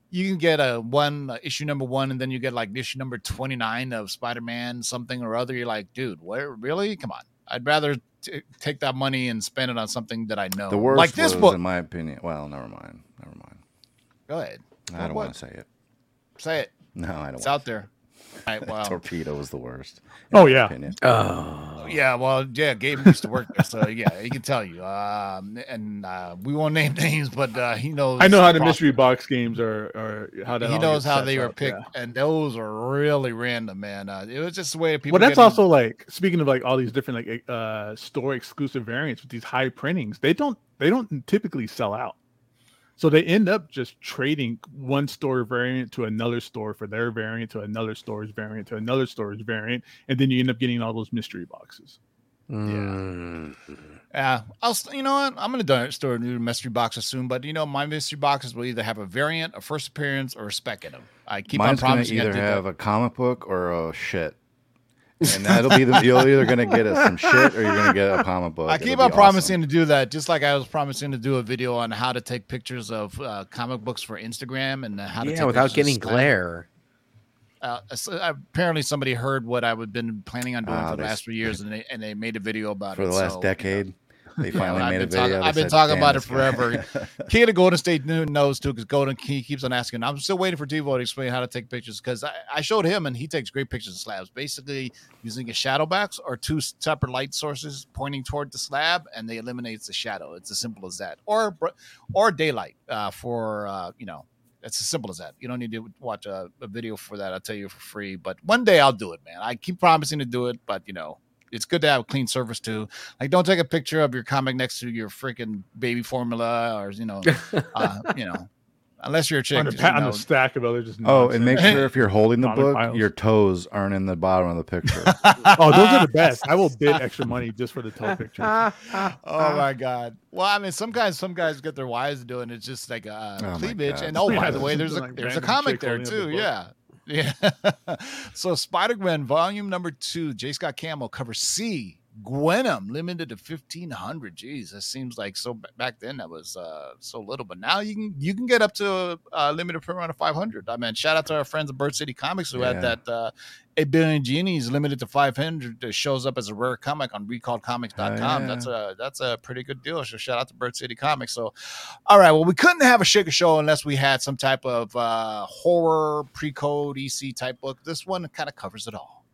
you can get a one uh, issue number one, and then you get like issue number twenty nine of Spider Man something or other. You're like, dude, where really? Come on. I'd rather t- take that money and spend it on something that I know. The worst like this was, book. in my opinion. Well, never mind. Never mind. Go ahead. I don't want to say it. Say it. No, I don't. It's out there. All right. Well, Torpedo was the worst. Oh yeah. opinion. Oh, yeah. Well, yeah. Gabe used to work there, so yeah, he can tell you. Um, and uh, we won't name names, but uh, he knows. I know how the pro- mystery box games are, are how that he knows how set they were picked, yeah. and those are really random, man. Uh, it was just the way people. Well, that's get in- also like speaking of like all these different like uh store exclusive variants with these high printings. They don't they don't typically sell out, so they end up just trading one store variant to another store for their variant to another store's variant to another store's variant, and then you end up getting all those mystery boxes. Mm. Yeah, I'll. You know what? I'm gonna do- store new mystery boxes soon, but you know my mystery boxes will either have a variant, a first appearance, or a spec in them. I keep Mine's on gonna promising. I either did that. have a comic book or a shit, and that'll be the you're either gonna get us some shit or you're gonna get a comic book. I keep be on awesome. promising to do that, just like I was promising to do a video on how to take pictures of uh, comic books for Instagram and how to Yeah, take without getting glare. Uh, apparently, somebody heard what I would been planning on doing for the last few years, and they and they made a video about for it for the last so, decade. They finally I've made a been talking- video. I've been talking about it forever. Kid at Golden State knows too, because Golden he keeps on asking. I'm still waiting for Devo to explain how to take pictures because I, I showed him and he takes great pictures of slabs, basically using a shadow box or two separate light sources pointing toward the slab, and they eliminates the shadow. It's as simple as that, or or daylight uh, for uh, you know. It's as simple as that. You don't need to watch a, a video for that. I'll tell you for free. But one day I'll do it, man. I keep promising to do it, but you know, it's good to have a clean surface too. Like, don't take a picture of your comic next to your freaking baby formula or you know, uh, you know, unless you're a chick. on, a, just, pa- on know, a stack of other just Oh, nonsense. and make sure if you're holding the book, piles. your toes aren't in the bottom of the picture. oh, those are the best. I will bid extra money just for the toe picture. Oh my god! Well, I mean, some guys, some guys get their wives doing it just like uh, Oh cleavage, and oh, by Yeah, the way, there's a like there's a comic there holding the too. book. Yeah, yeah. so Spider Gwen Volume Number Two, J. Scott Campbell, cover C, Gwenom, limited to fifteen hundred. Jeez, that seems like so back then that was uh, so little, but now you can you can get up to a limited print run of five hundred. I mean, shout out to our friends at Bird City Comics who Yeah. had that. Uh, 8 billion genies limited to 500 that shows up as a rare comic on recalledcomics.com yeah. that's a that's a pretty good deal so shout out to bird city comics so all right well we couldn't have a shaker show unless we had some type of uh horror pre-code ec type book this one kind of covers it all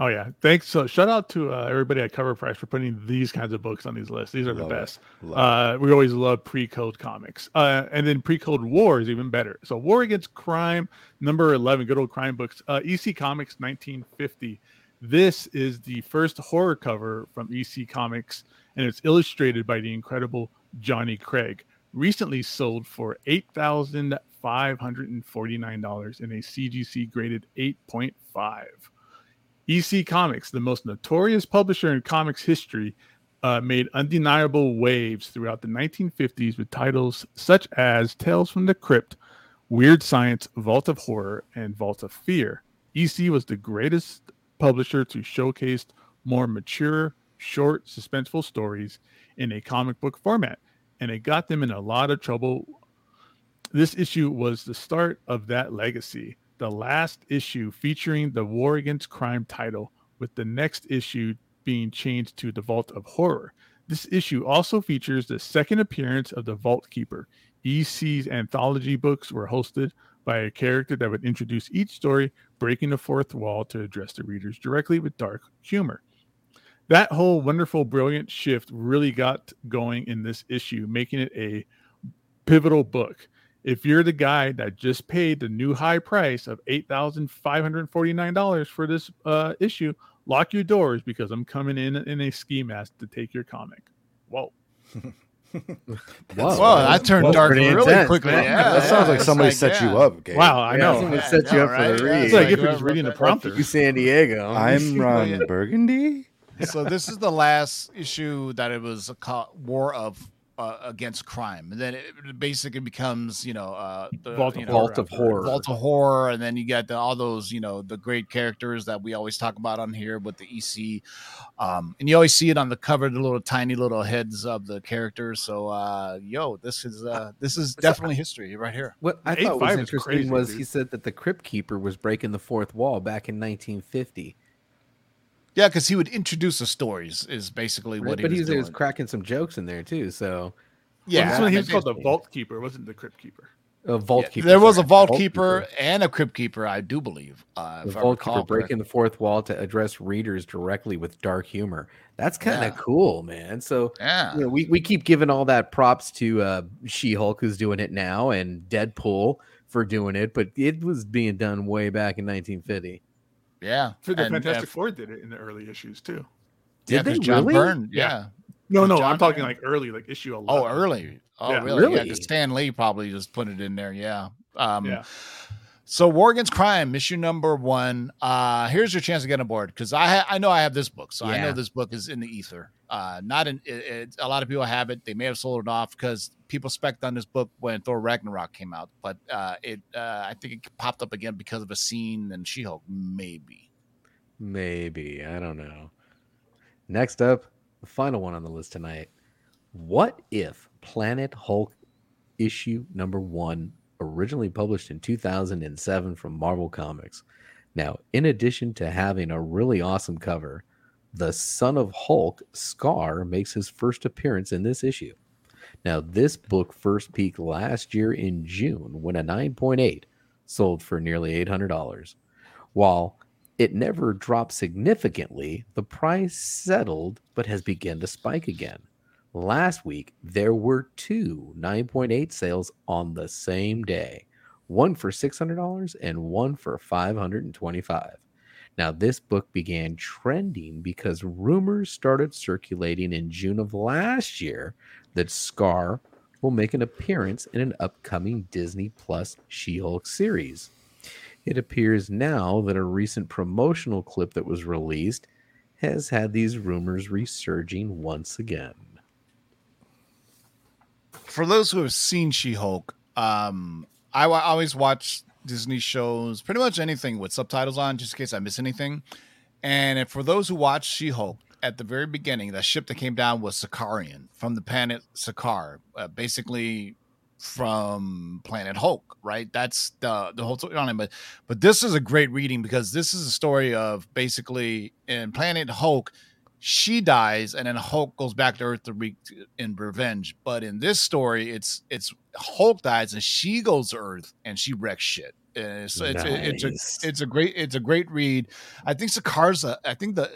Oh yeah, thanks. So shout out to uh, everybody at Cover Price for putting these kinds of books on these lists. These are the Love it. best. Uh, we always love pre-code comics, uh, and then pre-code war is even better. So War Against Crime, number eleven, good old crime books. Uh, EC Comics, nineteen fifty. This is the first horror cover from EC Comics, and it's illustrated by the incredible Johnny Craig. Recently sold for eight thousand five hundred and forty-nine dollars in a CGC graded eight point five. EC Comics, the most notorious publisher in comics history, uh, made undeniable waves throughout the 1950s with titles such as Tales from the Crypt, Weird Science, Vault of Horror, and Vault of Fear. EC was the greatest publisher to showcase more mature, short, suspenseful stories in a comic book format, and it got them in a lot of trouble. This issue was the start of that legacy. The last issue featuring the War Against Crime title, with the next issue being changed to the Vault of Horror. This issue also features the second appearance of the Vault Keeper. EC's anthology books were hosted by a character that would introduce each story, breaking the fourth wall to address the readers directly with dark humor. That whole wonderful, brilliant shift really got going in this issue, making it a pivotal book. If you're the guy that just paid the new high price of $8,549 for this uh, issue, lock your doors because I'm coming in in a ski mask to take your comic. Whoa. Whoa, Whoa, that turned dark really intense, quickly. man. Yeah, that sounds yeah, like it's somebody set yeah. you up. Gabe. Wow, I know. Yeah, set you yeah, up for right? the read. It's like if you're just reading the wrote prompter. you San Diego. I'm Ron Burgundy. so this is the last issue that it was a war of uh, against crime, and then it basically becomes you know uh, the Vault of you know, Vault of Horror. Vault of Horror, and then you got the, all those you know the great characters that we always talk about on here with the EC, um, and you always see it on the cover, the little tiny little heads of the characters. So uh, yo, this is uh, this is definitely history right here. What I Eight thought was five interesting crazy, was dude. he said that the Crypt Keeper was breaking the fourth wall back in 1950. Yeah, because he would introduce the stories is basically Right? what he but was he was, doing. was cracking some jokes in there too. So yeah, Well, this one he was called the. Vault Keeper, wasn't the Crypt Keeper. a vault Yeah, keeper. there was a sorry, vault, keeper, and a crypt keeper, I do believe. Uh, The vault recall keeper breaking the fourth wall to address readers directly with dark humor. That's kind of Yeah. cool, man. So Yeah, you know, we, we keep giving all that props to uh, She-Hulk who's doing it now and Deadpool for doing it, but it was being done way back in 1950. Yeah. For the And, Fantastic Four did it in the early issues too. yeah, Did they 'cause John really? Byrne, Yeah. yeah. No, no, John I'm talking Byrne? like early, like issue 11. Oh, early. Oh, Yeah. really? Yeah, Really? 'cause Stan Lee probably just put it in there. Yeah. Um, Yeah. So, War Against Crime, issue number one. Uh, here's your chance to get on board because I ha- I know I have this book, so I know this book is in the ether. Uh, not in it, it, a lot of people have it. They may have sold it off because people spec'd on this book when Thor Ragnarok came out, but uh, it uh, I think it popped up again because of a scene in She Hulk, maybe. Maybe. I don't know. Next up, the final one on the list tonight. What if Planet Hulk issue number one, originally published in 2007 from Marvel Comics? Now, in addition to having a really awesome cover, the Son of Hulk, Scar, makes his first appearance in this issue. Now, this book first peaked last year in June when a 9.8 sold for nearly $800. While it never dropped significantly, the price settled but has begun to spike again. Last week, there were two 9.8 sales on the same day one for $600 and one for $525. Now, this book began trending because rumors started circulating in June of last year that Scar will make an appearance in an upcoming Disney Plus She Hulk series. It appears now that a recent promotional clip that was released has had these rumors resurging once again. For those who have seen She Hulk, um, I always watch Disney shows, pretty much anything with subtitles on, just in case I miss anything. And for those who watch She Hulk, at the very beginning, that ship that came down was Sakaarian from the planet Sakaar, uh, basically from Planet Hulk, right? That's the the whole story on it. But but this is a great reading because this is a story of basically in Planet Hulk, she dies and then Hulk goes back to Earth to wreak in revenge. But in this story, it's it's Hulk dies and she goes to Earth and she wrecks shit. Uh, so it's, it's a it's a great it's a great read. I think Sakar's a, I think the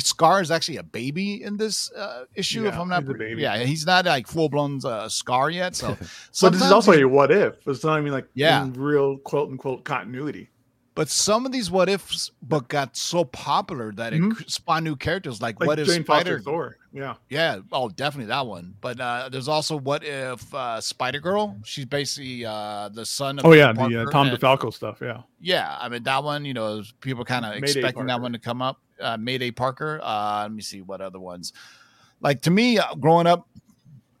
Scar is actually a baby in this uh, issue. if I'm not he's a baby. yeah, he's not like full blown uh, Scar yet. So But this is also he- a what if. It's not even like Yeah. in real quote unquote continuity. But some of these what ifs book got so popular that it Mhm. spawned new characters. Like, Like what if Jane Spider? Foster Thor. Yeah. Yeah, oh, definitely that one. But uh, there's also what if uh, Spider Girl? She's basically uh, the son of. Oh yeah, Peter the uh, Tom and- DeFalco stuff. Yeah. Yeah, I mean that one. You know, people kind of expecting that one to come up. Uh, Mayday Parker. Uh, let me see what other ones. Like to me, uh, growing up,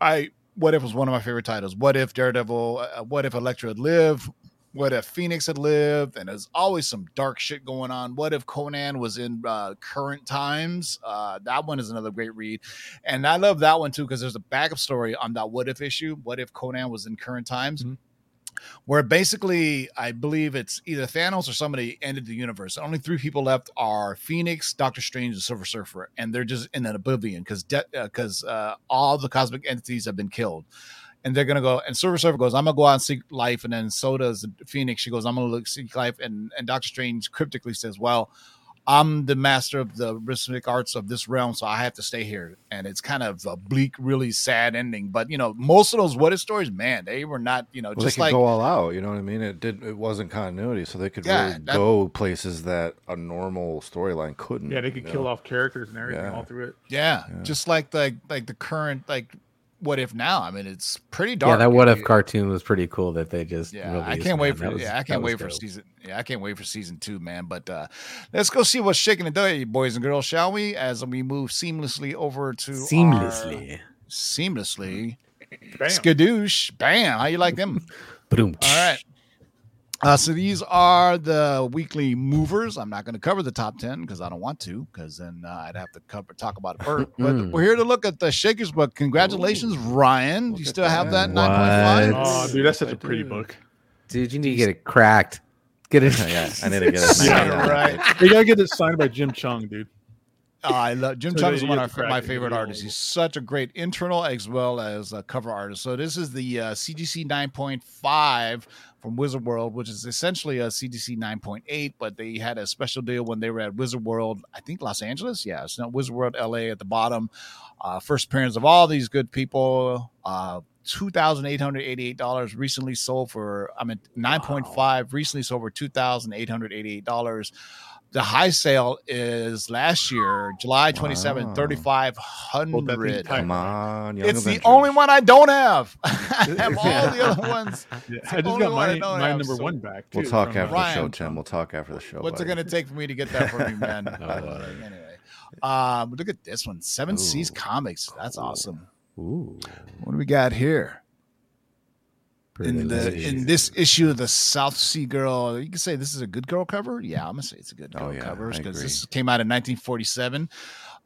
I what if was one of my favorite titles. What if Daredevil? Uh, what if Elektra had lived? What if Phoenix had lived? And there's always some dark shit going on. What if Conan was in uh, current times? Uh, that one is another great read, and I love that one too because there's a backup story on that what if issue. What if Conan was in current times? Mhm. Where basically, I believe it's either Thanos or somebody ended the universe. Only three people left are Phoenix, Doctor Strange, and Silver Surfer, and they're just in an oblivion because because uh, all the cosmic entities have been killed and they're gonna go. And Silver Surfer goes, "I'm gonna go out and seek life," and then so does Phoenix. She goes, "I'm gonna look seek life," and and Doctor Strange cryptically says, "Well, I'm the master of the rhythmic arts of this realm, so I have to stay here." And it's kind of a bleak, really sad ending. But you know, most of those what if stories, man, they were not, you know, Well, they just could like go all out. You know what I mean? It did. It wasn't continuity, so they could Yeah, really that- go places that a normal storyline couldn't. Yeah, they could you kill know? off characters and everything Yeah. all through it. yeah, Yeah. just like the like the current like what if now. I mean, it's pretty dark. Yeah, that what if cartoon was pretty cool that they just Yeah, I can't wait for was- yeah, I can't was wait for season yeah, I can't wait for season two, man. But uh let's go see what's shaking the day, boys and girls, shall we? As we move seamlessly over to our- seamlessly. seamlessly. Bam. Skadoosh. Bam. How you like them? Boom. All right. Uh, so these are the weekly movers. I'm not going to cover the top ten because I don't want to, because then uh, I'd have to cover talk about it first. but Mm. we're here to look at the Shakers book. Congratulations, Ryan. Do you still have that that. nine point What? five? Oh, dude, that's such I a pretty do. book. Dude, you need to get it cracked. Get it. yeah, I need to get it. Yeah, right. You gotta get this signed by Jim Cheung, dude. Oh, I love Jim So Cheung that is you one of my favorite it'll artists. He's such a great internal as well as a cover artist. So this is the uh, CGC 9.5 from Wizard World, which is essentially a CGC 9.8, but they had a special deal when they were at Wizard World, I think Los Angeles. Yeah, it's not Wizard World LA at the bottom. Uh, first appearance of all these good people. Uh, $2,888 recently sold for, I mean, 9.5 wow. recently sold for $2,888. The high sale is last year, July 27, Wow. 3500 tight. Come on, Young It's the only one I don't have. I have all the other ones. Yeah, I just got my, my number so- one back. We'll talk from, after the show, Tim. We'll talk after the show. What's it going to take for me to get that from you, man? Uh, anyway, um, look at this one Seven Seas Comics. That's cool. awesome. Ooh. What do we got here? Pretty in the in this issue of the South Sea Girl, you can say this is a good girl cover. Yeah, I'm gonna say it's a good Oh, girl yeah, cover because this came out in 1947.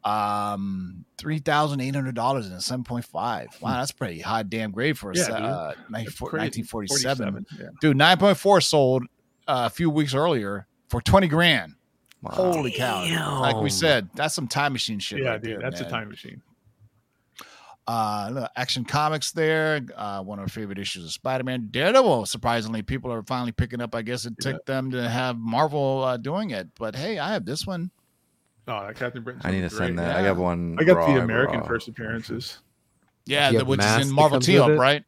Um, three thousand eight hundred dollars and a seven point five. Wow, that's pretty high damn grade for a Yeah, se- uh, That's crazy. 1947. Yeah. Dude, nine point four sold uh, a few weeks earlier for twenty grand. Wow. Holy cow! Like we said, that's some time machine shit. Yeah, right dude, there, that's a time machine. Uh, Action Comics there. Uh, one of our favorite issues of Spider Man. Daredevil, surprisingly, people are finally picking up. I guess it took them to have Marvel uh, doing it. But hey, I have this one. Oh, that Captain Britain. I need to great. send that. I Yeah. got one. I got raw, the American raw. first appearances. Yeah, the, have which is in Marvel comes Teal, right?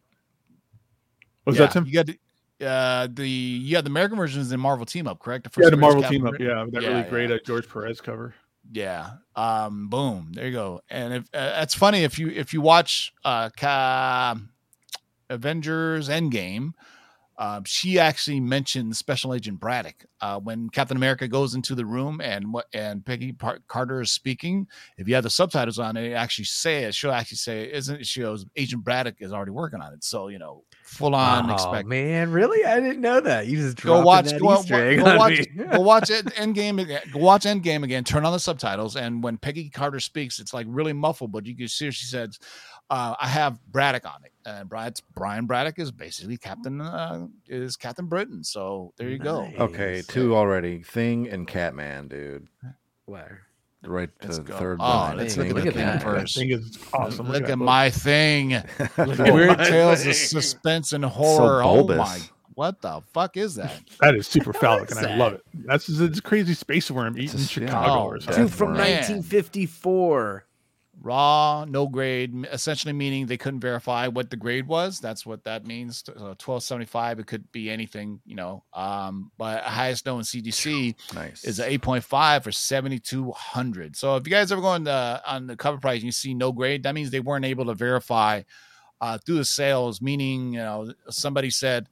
Was yeah, that Tim? You got the, uh, the yeah, the American version is in Marvel team up, correct? Yeah, the appearance Marvel Captain team up. Britain? Yeah, that Yeah, really yeah. great uh, George Perez cover. Yeah. Um. Boom. There you go. And if uh, that's funny, if you if you watch uh Ca- Avengers Endgame, um, she actually mentioned Special Agent Braddock uh, when Captain America goes into the room and what and Peggy Par- Carter is speaking. If you have the subtitles on, it actually say it. She'll actually say, "Isn't? She goes, "Agent Braddock is already working on it." So you know, full on oh expect. man, really? I didn't know that. You just Go watch, that go, Easter egg go on watch, me. go watch it, Endgame again. Go watch Endgame again. Turn on the subtitles, and when Peggy Carter speaks, it's like really muffled, but you can see her. She says, uh, "I have Braddock on it." And Brad's, Brian Braddock is basically Captain uh, is Captain Britain. So there you go. Okay, two already. Thing and Catman, dude. Where? Right Let's to go. third. Oh, behind. let's Thing look at and that. First. Thing is awesome. Look that at book. my thing. at Weird tales thing. of suspense and horror. oh my! What the fuck is that? That is super phallic, and What's I love it. That's just, it's a crazy space worm eating Just- yeah. Chicago Oh, or something. Two from 1954. Raw, no grade, essentially meaning they couldn't verify what the grade was. That's what that means. So twelve seventy five. It could be anything, you know. Um, but highest known CGC Nice. is an eight point five for seventy two hundred. So if you guys ever go on the on the cover price and you see no grade, that means they weren't able to verify uh, through the sales. Meaning, you know, somebody said.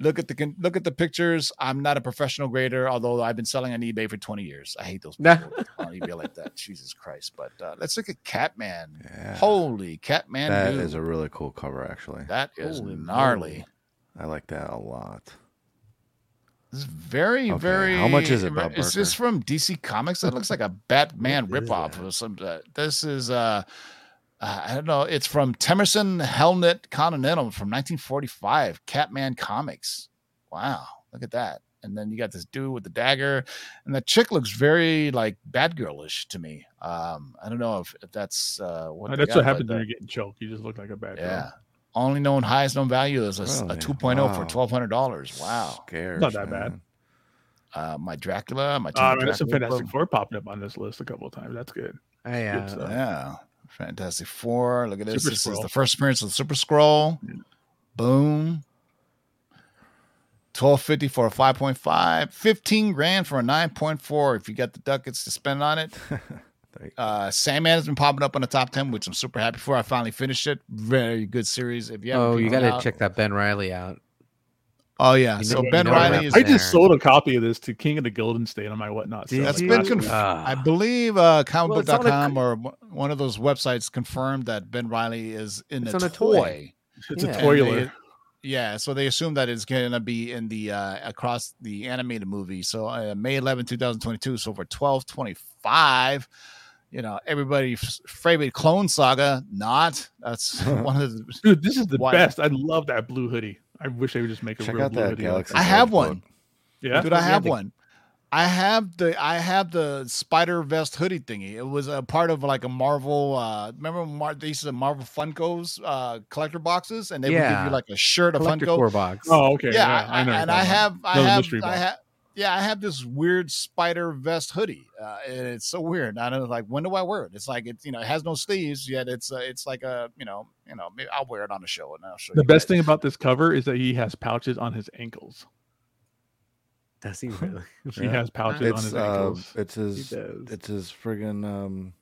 Look at the look at the pictures. I'm not a professional grader, although I've been selling on eBay for 20 years. I hate those people on eBay like that. Jesus Christ! But uh, let's look at Catman. Yeah. Holy Catman! That dude. is a really cool cover, actually. that is Holy gnarly. moly. I like that a lot. It's very, Okay, very. how much is it, Bob Is this Barker? from DC Comics? That looks like a Batman What is ripoff or some. Uh, this is. uh uh, I don't know. It's from Temerson Helnit Continental from 1945. Catman Comics. Wow, look at that. And then you got this dude with the dagger, and the chick looks very like Batgirlish to me. Um, I don't know if, if that's uh, what Uh, they that's got, what but, happens uh, when you're getting choked. You just look like a bad girl. Yeah. Only known highest known value is a, s- a Really? 2.0 for twelve hundred dollars. Wow. Scares, Not that bad. Uh, my Dracula, my Uh, Tomb I of some Fantastic book. Four popping up on this list a couple of times. That's good. I, uh, Good. Yeah. Fantastic Four. Look at this. Super this is the first appearance of the Super-Skrull. Boom. 1250 for a 5.5, 15 grand for a 9.4 if you got the ducats to spend on it. There you. Uh Sandman has been popping up on the top 10, which I'm super happy for. I finally finished it. Very good series. If you haven't oh, you gotta out- check that Ben Reilly out. Oh yeah. You so know- you Ben know Reilly is I there. just sold a copy of this to King of the Golden State on my whatnot. Did That's site been last conf- week. Ah. I believe uh, Well, it's on a comicbook.com or one of those websites confirmed that Ben Reilly is in It's the on a toy. toy. It's Yeah. a And toiler. They- yeah, so they assume that it's going to be in the uh, across the animated movie. So uh, May 11, 2022. So for 1225, you know, everybody's favorite clone saga, not. That's one of the. Dude, this is the Why- best. I love that blue hoodie. I wish they would just make a Check real out blue that hoodie. Galaxy I have one. book. Yeah. Dude, I Yeah, have the- one. I have the I have the spider vest hoodie thingy. It was a part of like a Marvel. uh Remember, Mar- they used to Marvel Funkos uh collector boxes, and they would give you like a shirt, a Collector Funko. core box. Oh, okay. yeah, Yeah, I, I know. and I have, I have, I have, yeah, I have this weird spider vest hoodie. Uh, and it's so weird. I don't know, like when do I wear it? It's like it's you know it has no sleeves yet. It's uh, it's like a you know you know maybe I'll wear it on the show and I'll show The you best guys. thing about this cover is that he has pouches on his ankles. Does he really? He Yeah. has pouches on It's his uh, ankles. it's his does. it's his friggin' um.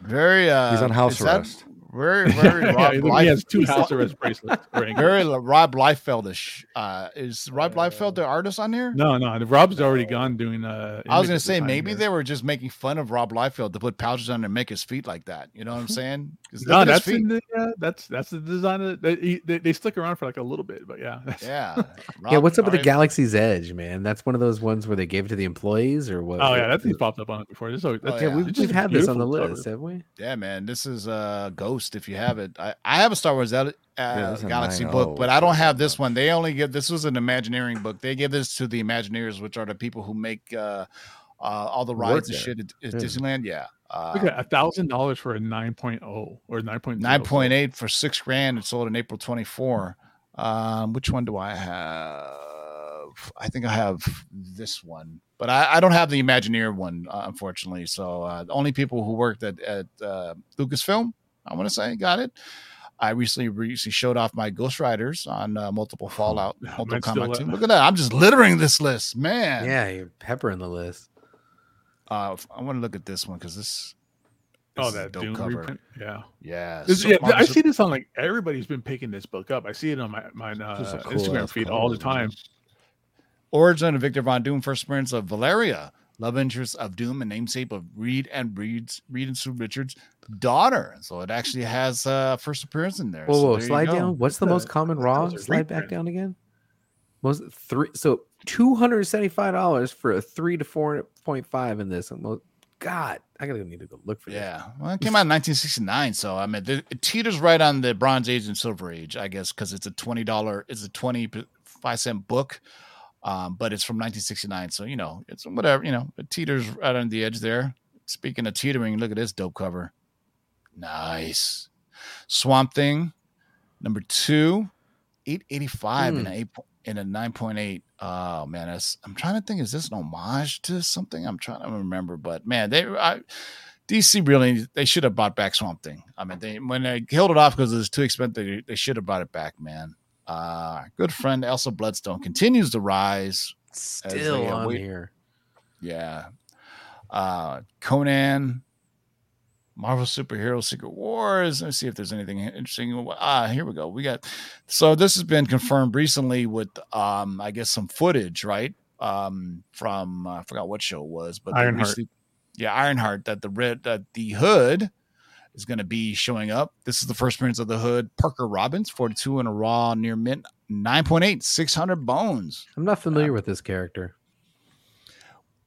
very uh, He's on house arrest. that arrest. Very very yeah, Rob he has two house arrest bracelets. very Rob Liefeldish. Uh, is Rob Liefeld the artist on here? No, no. Rob's already gone doing. Uh, I was gonna say maybe here. they were just making fun of Rob Liefeld to put pouches on and make his feet like that. You know what I'm saying? No, that's feet. in the, uh, that's that's the design of they, he- they they stuck around for like a little bit, but yeah, that's, yeah. yeah, what's up with the Rob- Galaxy's Edge, man? That's one of those ones where they gave it to the employees, or what? Oh yeah, that thing's popped up on it before. This always, yeah. yeah, we've, we've had this on the list, cover. have we? Yeah, man, this is uh Ghost. If you have it, I, I have a Star Wars uh, that's a Galaxy 9.0, book, but I don't have this one. They only give this was an Imagineering book. They give this to the Imagineers, which are the people who make uh, uh all the rides work and shit at, at Yeah. Disneyland. Yeah, uh, Look at a thousand dollars for a 9.0 or 9.0. nine point eight for six grand. It sold in April twenty four. Um, which one do I have? I think I have this one, but I, I don't have the Imagineer one, uh, unfortunately. So uh, the only people who worked at at uh, Lucasfilm, I want to say, got it. I recently recently showed off my Ghost Riders on uh, multiple Fallout, yeah, multiple combat up. team. Look at that! I'm just littering this list, man. Yeah, you're peppering the list. Uh, I want to look at this one because this. this Oh, that dope Doom cover. reprint. Yeah. Yeah, This, so yeah, I see this on like everybody's been picking this book up. I see it on my my uh, This is a cool Instagram feed cover, all the man. time. Origin of Victor Von Doom, first appearance of Valeria, love interest of Doom and namesake of Reed and Reed's Reed and Sue Richards' daughter. So it actually has uh first appearance in there. Whoa, So whoa, there slide down. What's the That's most common that raw? was a Slide back down again. Was it three? So two hundred seventy-five dollars for a three to four point five in this. Mo- God, I gotta need to go look for this. Yeah, well, it came out in 1969, so I mean, the, it teeters right on the Bronze Age and Silver Age, I guess, because it's a twenty dollar, it's a twenty-five cent book, um, but it's from 1969, so you know, it's whatever, you know, it teeters right on the edge there. Speaking of teetering, look at this dope cover, nice. Swamp Thing, number two, 885 in Hmm. an eight in a 9.8. Oh man, that's I'm trying to think. Is this an homage to something? I'm trying to remember, but man, they I, DC really they should have brought back Swamp Thing. I mean, they when they killed it off because it was too expensive, they, they should have brought it back, man. Uh, our good friend Elsa Bloodstone continues to rise. Still they on await- here. Yeah. Uh, Conan, Marvel Superhero Secret Wars. Let's see if there's anything interesting. Ah, here we go. We got so this has been confirmed recently with um, I guess some footage, right? Um, from uh, I forgot what show it was, but Ironheart. recently- yeah, Ironheart. That the red that the hood is going to be showing up. This is the first appearance of the hood. Parker Robbins, 42 in a raw near mint, 9.8, 600 bones. I'm not familiar with this character.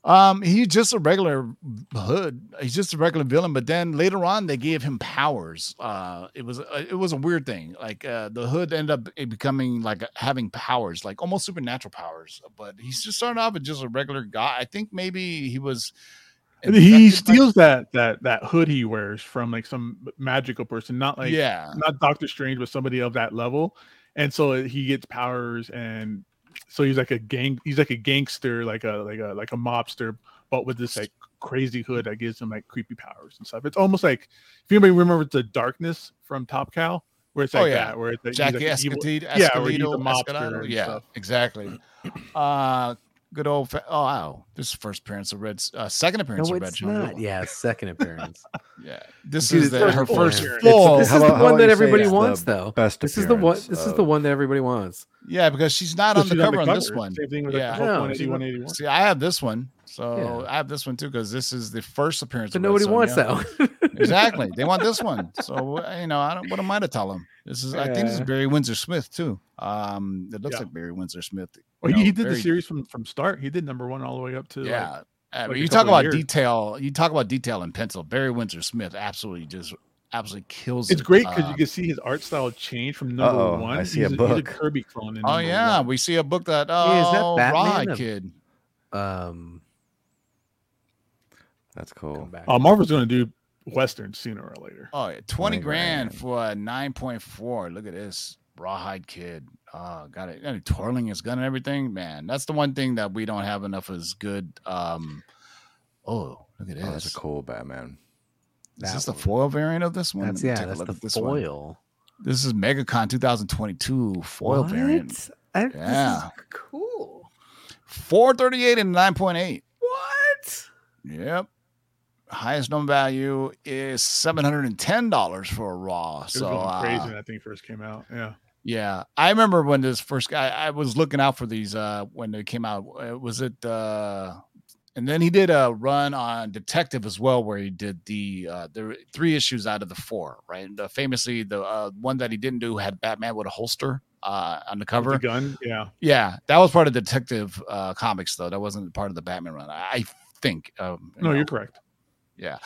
Um, he's just a regular hood. He's just a regular villain. But then later on, they gave him powers. Uh, it was uh, it was a weird thing. Like uh, the hood ended up becoming like having powers, like almost supernatural powers. But he's just starting off as just a regular guy. I think maybe he was. And he steals that that that hood he wears from like some magical person, not like yeah, not Doctor Strange, but somebody of that level. And so he gets powers, and so he's like a gang. He's like a gangster, like a like a like a mobster, but with this like crazy hood that gives him like creepy powers and stuff. It's almost like if anybody remembers the darkness from Top Cow, where it's like Oh, yeah. that, where it's like, Jackie like Estacado, yeah, where he's a mobster Yeah, stuff. exactly. Uh, good old. Fa- oh wow, this is first appearance of Red. Uh, second appearance No, of Red. it's Sonja. not. Yeah, second appearance. Yeah, this Dude, is the, her first appearance. full. this how is the how one about that you say everybody wants, though. best This is the one. appearance This is the one that everybody wants. Yeah, because she's not So on the she's cover on this cover. one. Same thing with Yeah. like No, one, she- 8181. See, I have this one, so Yeah. I have this one too because this is the first appearance. But of nobody Red wants Sonja. that one. exactly. They want this one, so uh, you know, I don't. What am I to tell them? This is. I think this is Barry Windsor Smith too. Um, it looks Yeah. like Barry Windsor Smith. Well, you he, he know, did the series from from start. He did number one all the way up to Yeah. like, I mean, like you talk about years. detail. You talk about detail in pencil. Barry Windsor Smith absolutely just absolutely kills. It. It's it. great because Uh, you can see his art style change from number Uh-oh, one. I see a he's book. He's a Kirby clone. In Oh yeah, one. we see a book that Yeah, is that oh Batman Rawhide or- kid. um, That's cool. come back. Uh, Marvel's going to do Western sooner or later. Oh yeah, twenty 20 grand grand. for a nine point four. Look at this rawhide kid. Oh, got it. And twirling his gun and everything. Man, that's the one thing that we don't have enough is good. Um, oh, look at this. Oh, that's a cool Batman. Is That this the foil variant of this one? That's yeah. That's the at this one. foil. This is MegaCon 2022 foil variant. I, Yeah. This is cool. 438 and 9.8. What? Yep. Highest known value is seven hundred and ten dollars for a raw. It was So going uh, crazy when that thing first came out. Yeah. Yeah, I remember when this first guy. I was looking out for these uh when they came out. Uh, Was it? uh And then he did a run on Detective as well, where he did the uh there were three issues out of the four. Right, the, famously the uh, one that he didn't do had Batman with a holster uh on the cover. The gun. Yeah. Yeah, that was part of Detective uh comics though. That wasn't part of the Batman run. I, I think. Um, you No, know. you're correct. Yeah.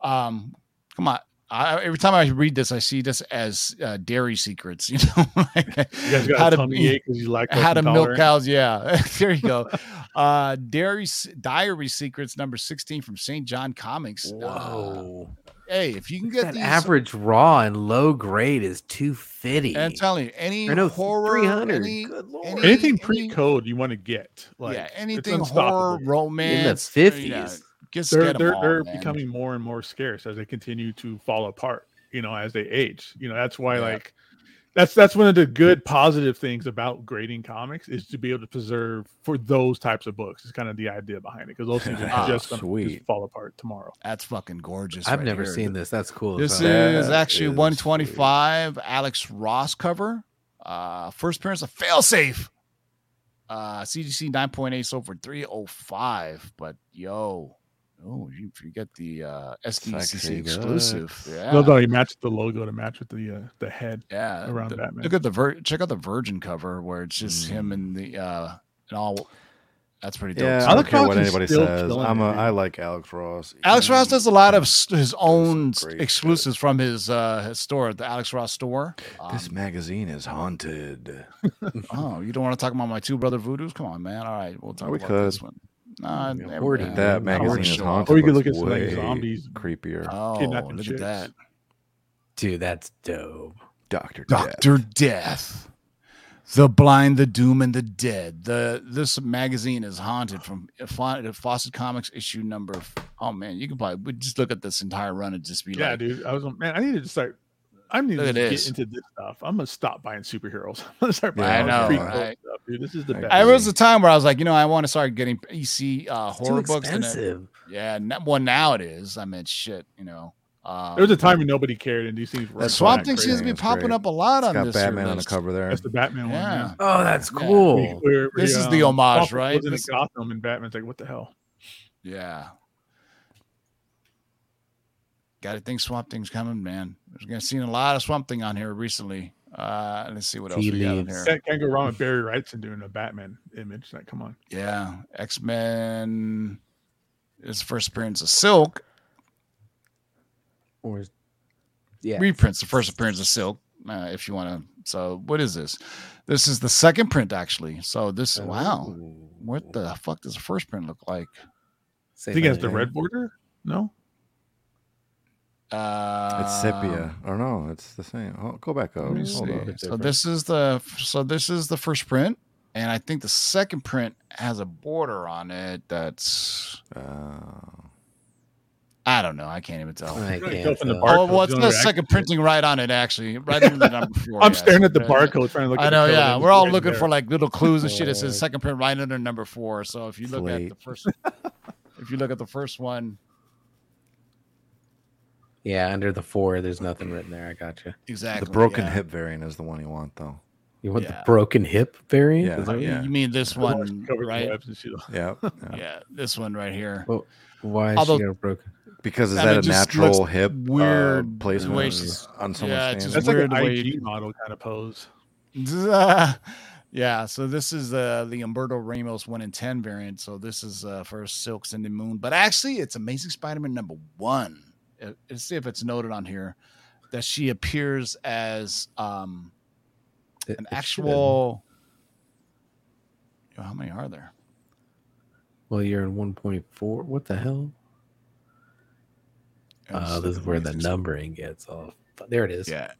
Um, come on. I, every time I read this, I see this as uh, dairy secrets. You know, like You guys got how a to tummy be- because you like how to milk cows. Yeah, there you go. uh, dairy diary secrets number sixteen from St. John Comics. Uh, Whoa. hey, if you can get that these, average raw and low grade is 250. and I'm telling you, any no, horror, any, Good lord. any- Anything pre-code you want to get. Like, yeah, anything horror, unstoppable. romance, in the uh, yeah, 50s. Just They're get 'em they're, all, they're becoming more and more scarce as they continue to fall apart. you know, as they age. You know, that's why Yeah. like that's that's one of the good positive things about grading comics is to be able to preserve for those types of books. It's kind of the idea behind it because those things are just going to fall apart tomorrow. That's fucking gorgeous. I've right never here. seen this. That's cool. This as hell. That is actually is 125 Alex Ross cover. Uh, first appearance of Failsafe. Uh, CGC 9.8 so for 305. But yo, oh, you forget the uh, SDCC Sexy exclusive. guts. Yeah. No, no, he matched the logo to match with the uh, the head. yeah, around the- Batman. Look at the vir- check out the Virgin cover where it's just him Mm. and the uh and all. That's pretty dope. Yeah, too. I don't care what anybody says. I'm it, a, dude. I like Alex Ross. Alex He- Ross does a lot of his own some great exclusives from his uh his store, the Alex Ross store. This Um, magazine is haunted. Oh, you don't want to talk about my two brother voodoos? Come on, man. All right, we'll talk we about could. this one. Nah, Yeah, never- hoarding That I magazine is haunted. Or you could look at some, like, zombies. creepier. Oh, kidnapping look chicks. at that, Dude, that's dope. Doctor Doctor Death, the blind, the doom, and the dead. The this magazine is haunted from Fawcett Comics issue number. Oh man, you can probably just look at this entire run and just be Yeah, like, dude. I was man. I need to start. I need to get into this stuff. I'm gonna stop buying superheroes. I'm gonna start Yeah, buying I know, right? Stuff, dude. This is the best. I was a time where I was like, you know, I want to start getting EC uh, horror too books. And it, yeah, n- well now it is. I mean, shit, you know. Um, there was a time when nobody cared, and these things were the Swamp that Thing seems to be popping great. up a lot It's on got this. here Batman on the cover there. That's the Batman one. Yeah. Yeah. Oh, that's Yeah. cool. Where- where, This is um, the homage, Swamp right? goes into This- Gotham, and Batman's like, "What the hell?" Yeah. Got to think Swamp Thing's coming, man. There's gonna seen a lot of Swamp Thing on here recently. Uh, let's see what else Tea we got on here. Can't, can't go wrong with Barry Wrightson doing a Batman image. Like, come on. Yeah, X Men. His first appearance of Silk. Or yeah, reprints the first appearance of Silk, uh, if you want to. So, what is this? This is the second print, actually. So, this wow, what the fuck does the first print look like? I think it has the red border. No, Uh, It's sepia. Or no, it's the same. Oh, go back up. Hold see. up. So this is the so this is the first print, and I think the second print has a border on it that's Uh, I don't know. I can't even tell. I can't go from the tell. bar- Oh, well, it's the on second the printing right on it, actually, right in the number four. I'm yeah. staring at the barcode trying to look. I know, the yeah. code. We're all looking right for like little clues and shit. It says second print right under number four. So if you look at the first, if you look at the first one, Yeah, under the four, there's nothing written there. I got you. exactly the broken yeah. hip variant is the one you want, though. You want Yeah. the broken hip variant? Yeah. That- you- Yeah. You mean this one, Covered right? webs and shit. Yeah. yeah. Yeah, this one right here. Well, why is Although- she got a broken? Because is I that mean, a natural hip weird uh, placement way she's- on someone's yeah, it's stance? just That's like weird an the way- model kind of pose. yeah, so this is uh, the Humberto Ramos one in ten variant. So this is uh, for Silk Cindy Moon, but actually it's Amazing Spider-Man number one. Let's see if it's noted on here that she appears as um, an it should. actual. Yo, how many are there? Well, you're in 1.4. What the hell? Uh, this is where the numbering gets off. There it is. Yeah.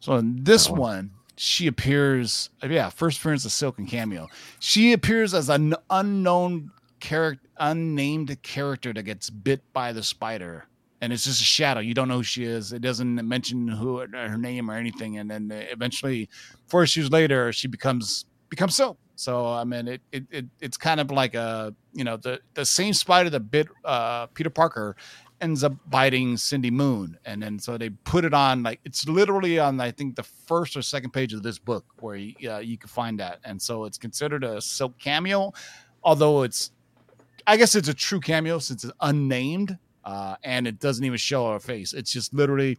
So in this one. one, she appears. uh, Yeah, first appearance of Silk and cameo. She appears as an unknown character, unnamed character that gets bit by the spider, and it's just a shadow. You don't know who she is. It doesn't mention who her name or anything, and then eventually, four issues later, she becomes becomes Silk. So I mean, it, it, it it's kind of like a you know the the same spider that bit uh, Peter Parker ends up biting Cindy Moon, and then so they put it on like it's literally on I think the first or second page of this book where you, uh, you can find that, and so it's considered a silk cameo, although it's I guess it's a true cameo since it's unnamed uh, and it doesn't even show her face. It's just literally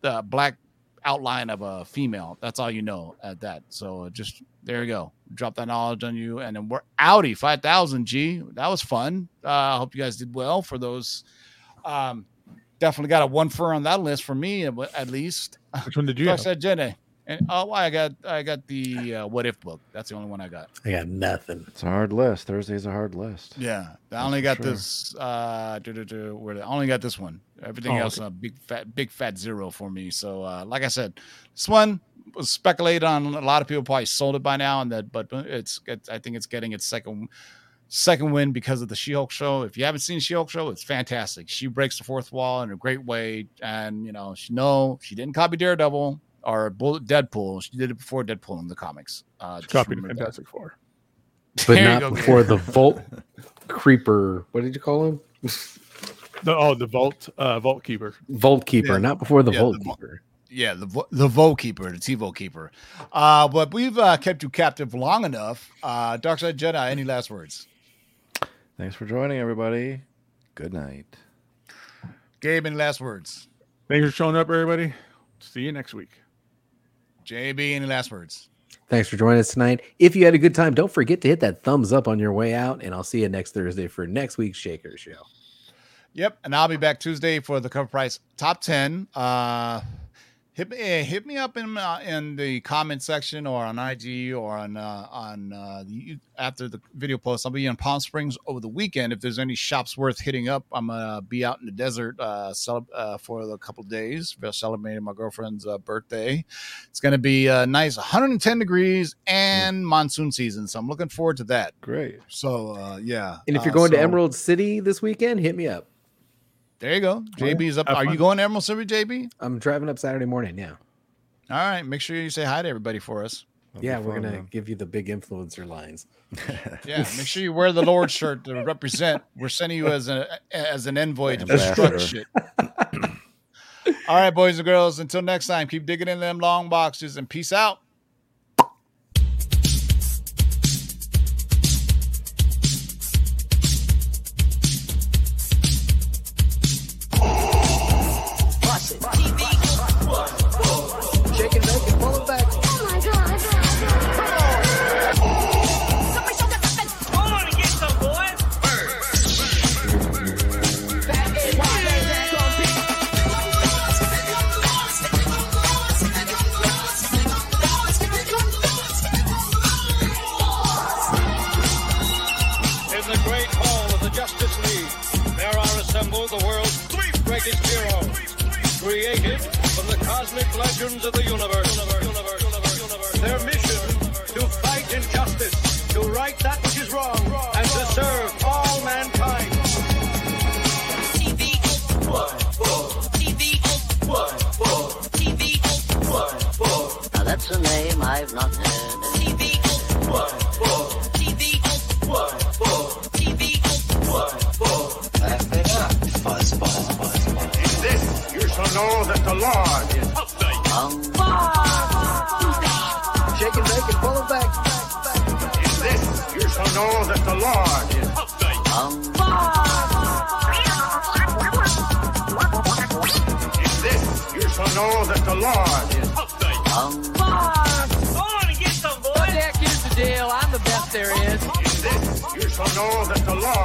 the black outline of a female. That's all you know at that. So just there you go. Drop that knowledge on you, and then we're outie five thousand G. That was fun. Uh, I hope you guys did well for those. Um, definitely got a one fur on that list for me at least. Which one did you So I have? Said Jenny. And oh, I got I got the uh, what if book. That's the only one I got. I got nothing. It's a hard list. Thursday's a hard list. Yeah, I That's only got sure. this. Uh, do, do, do, where I only got this one. Everything Oh, else, a big fat, big fat zero for me. So, uh, like I said, this one was speculated on. A lot of people probably sold it by now, and that, but it's, it's I think it's getting its second Second win because of the She Hulk show. If you haven't seen She Hulk show, it's fantastic. She breaks the fourth wall in a great way, and you know she no, she didn't copy Daredevil or Bull- Deadpool. She did it before Deadpool in the comics. Uh, just Copied remember that. Fantastic Four. but There not go, before Gabe. the Vault Creeper. What did you call him? The, oh, the Vault uh, Vault Keeper. Volt Keeper, Yeah. not before the Yeah, Volt the Vol- Keeper. Yeah, the vo- the Vo keeper, the TiVo keeper. Uh, but we've uh, kept you captive long enough. Uh, Darkside Jedi, any last words? Thanks for joining, everybody. Good night. Gabe, any last words? Thanks for showing up, everybody. See you next week. JB, any last words? Thanks for joining us tonight. If you had a good time, don't forget to hit that thumbs up on your way out, and I'll see you next Thursday for next week's Shaker Show. Yep, and I'll be back Tuesday for the cover price top ten. Uh, hit me eh, hit me up in uh, in the comment section or on IG or on uh, on uh, the, after the video post. I'll be in Palm Springs over the weekend. If there's any shops worth hitting up, I'm gonna be out in the desert uh, cele- uh, for a couple days. Celebrating my girlfriend's uh, birthday. It's gonna be uh, nice, 110 degrees and monsoon season. So I'm looking forward to that. Great. So uh, yeah, And if you're going to Emerald City this weekend, hit me up. There you go. Oh, JB's up. Have Are you going to Emerald City, JB? I'm driving up Saturday morning. Yeah. All right, make sure you say hi to everybody for us. That'll yeah, we're fun, gonna man. give you the big influencer lines. Yeah, make sure you wear the Lord shirt to represent. We're sending you as a as an envoy to Ambassador. destruct shit. All right, boys and girls. Until next time, keep digging in them long boxes and peace out. Created from the cosmic legends of the universe. Their the is the deal. I'm the best there is. In this you shall know that the Lord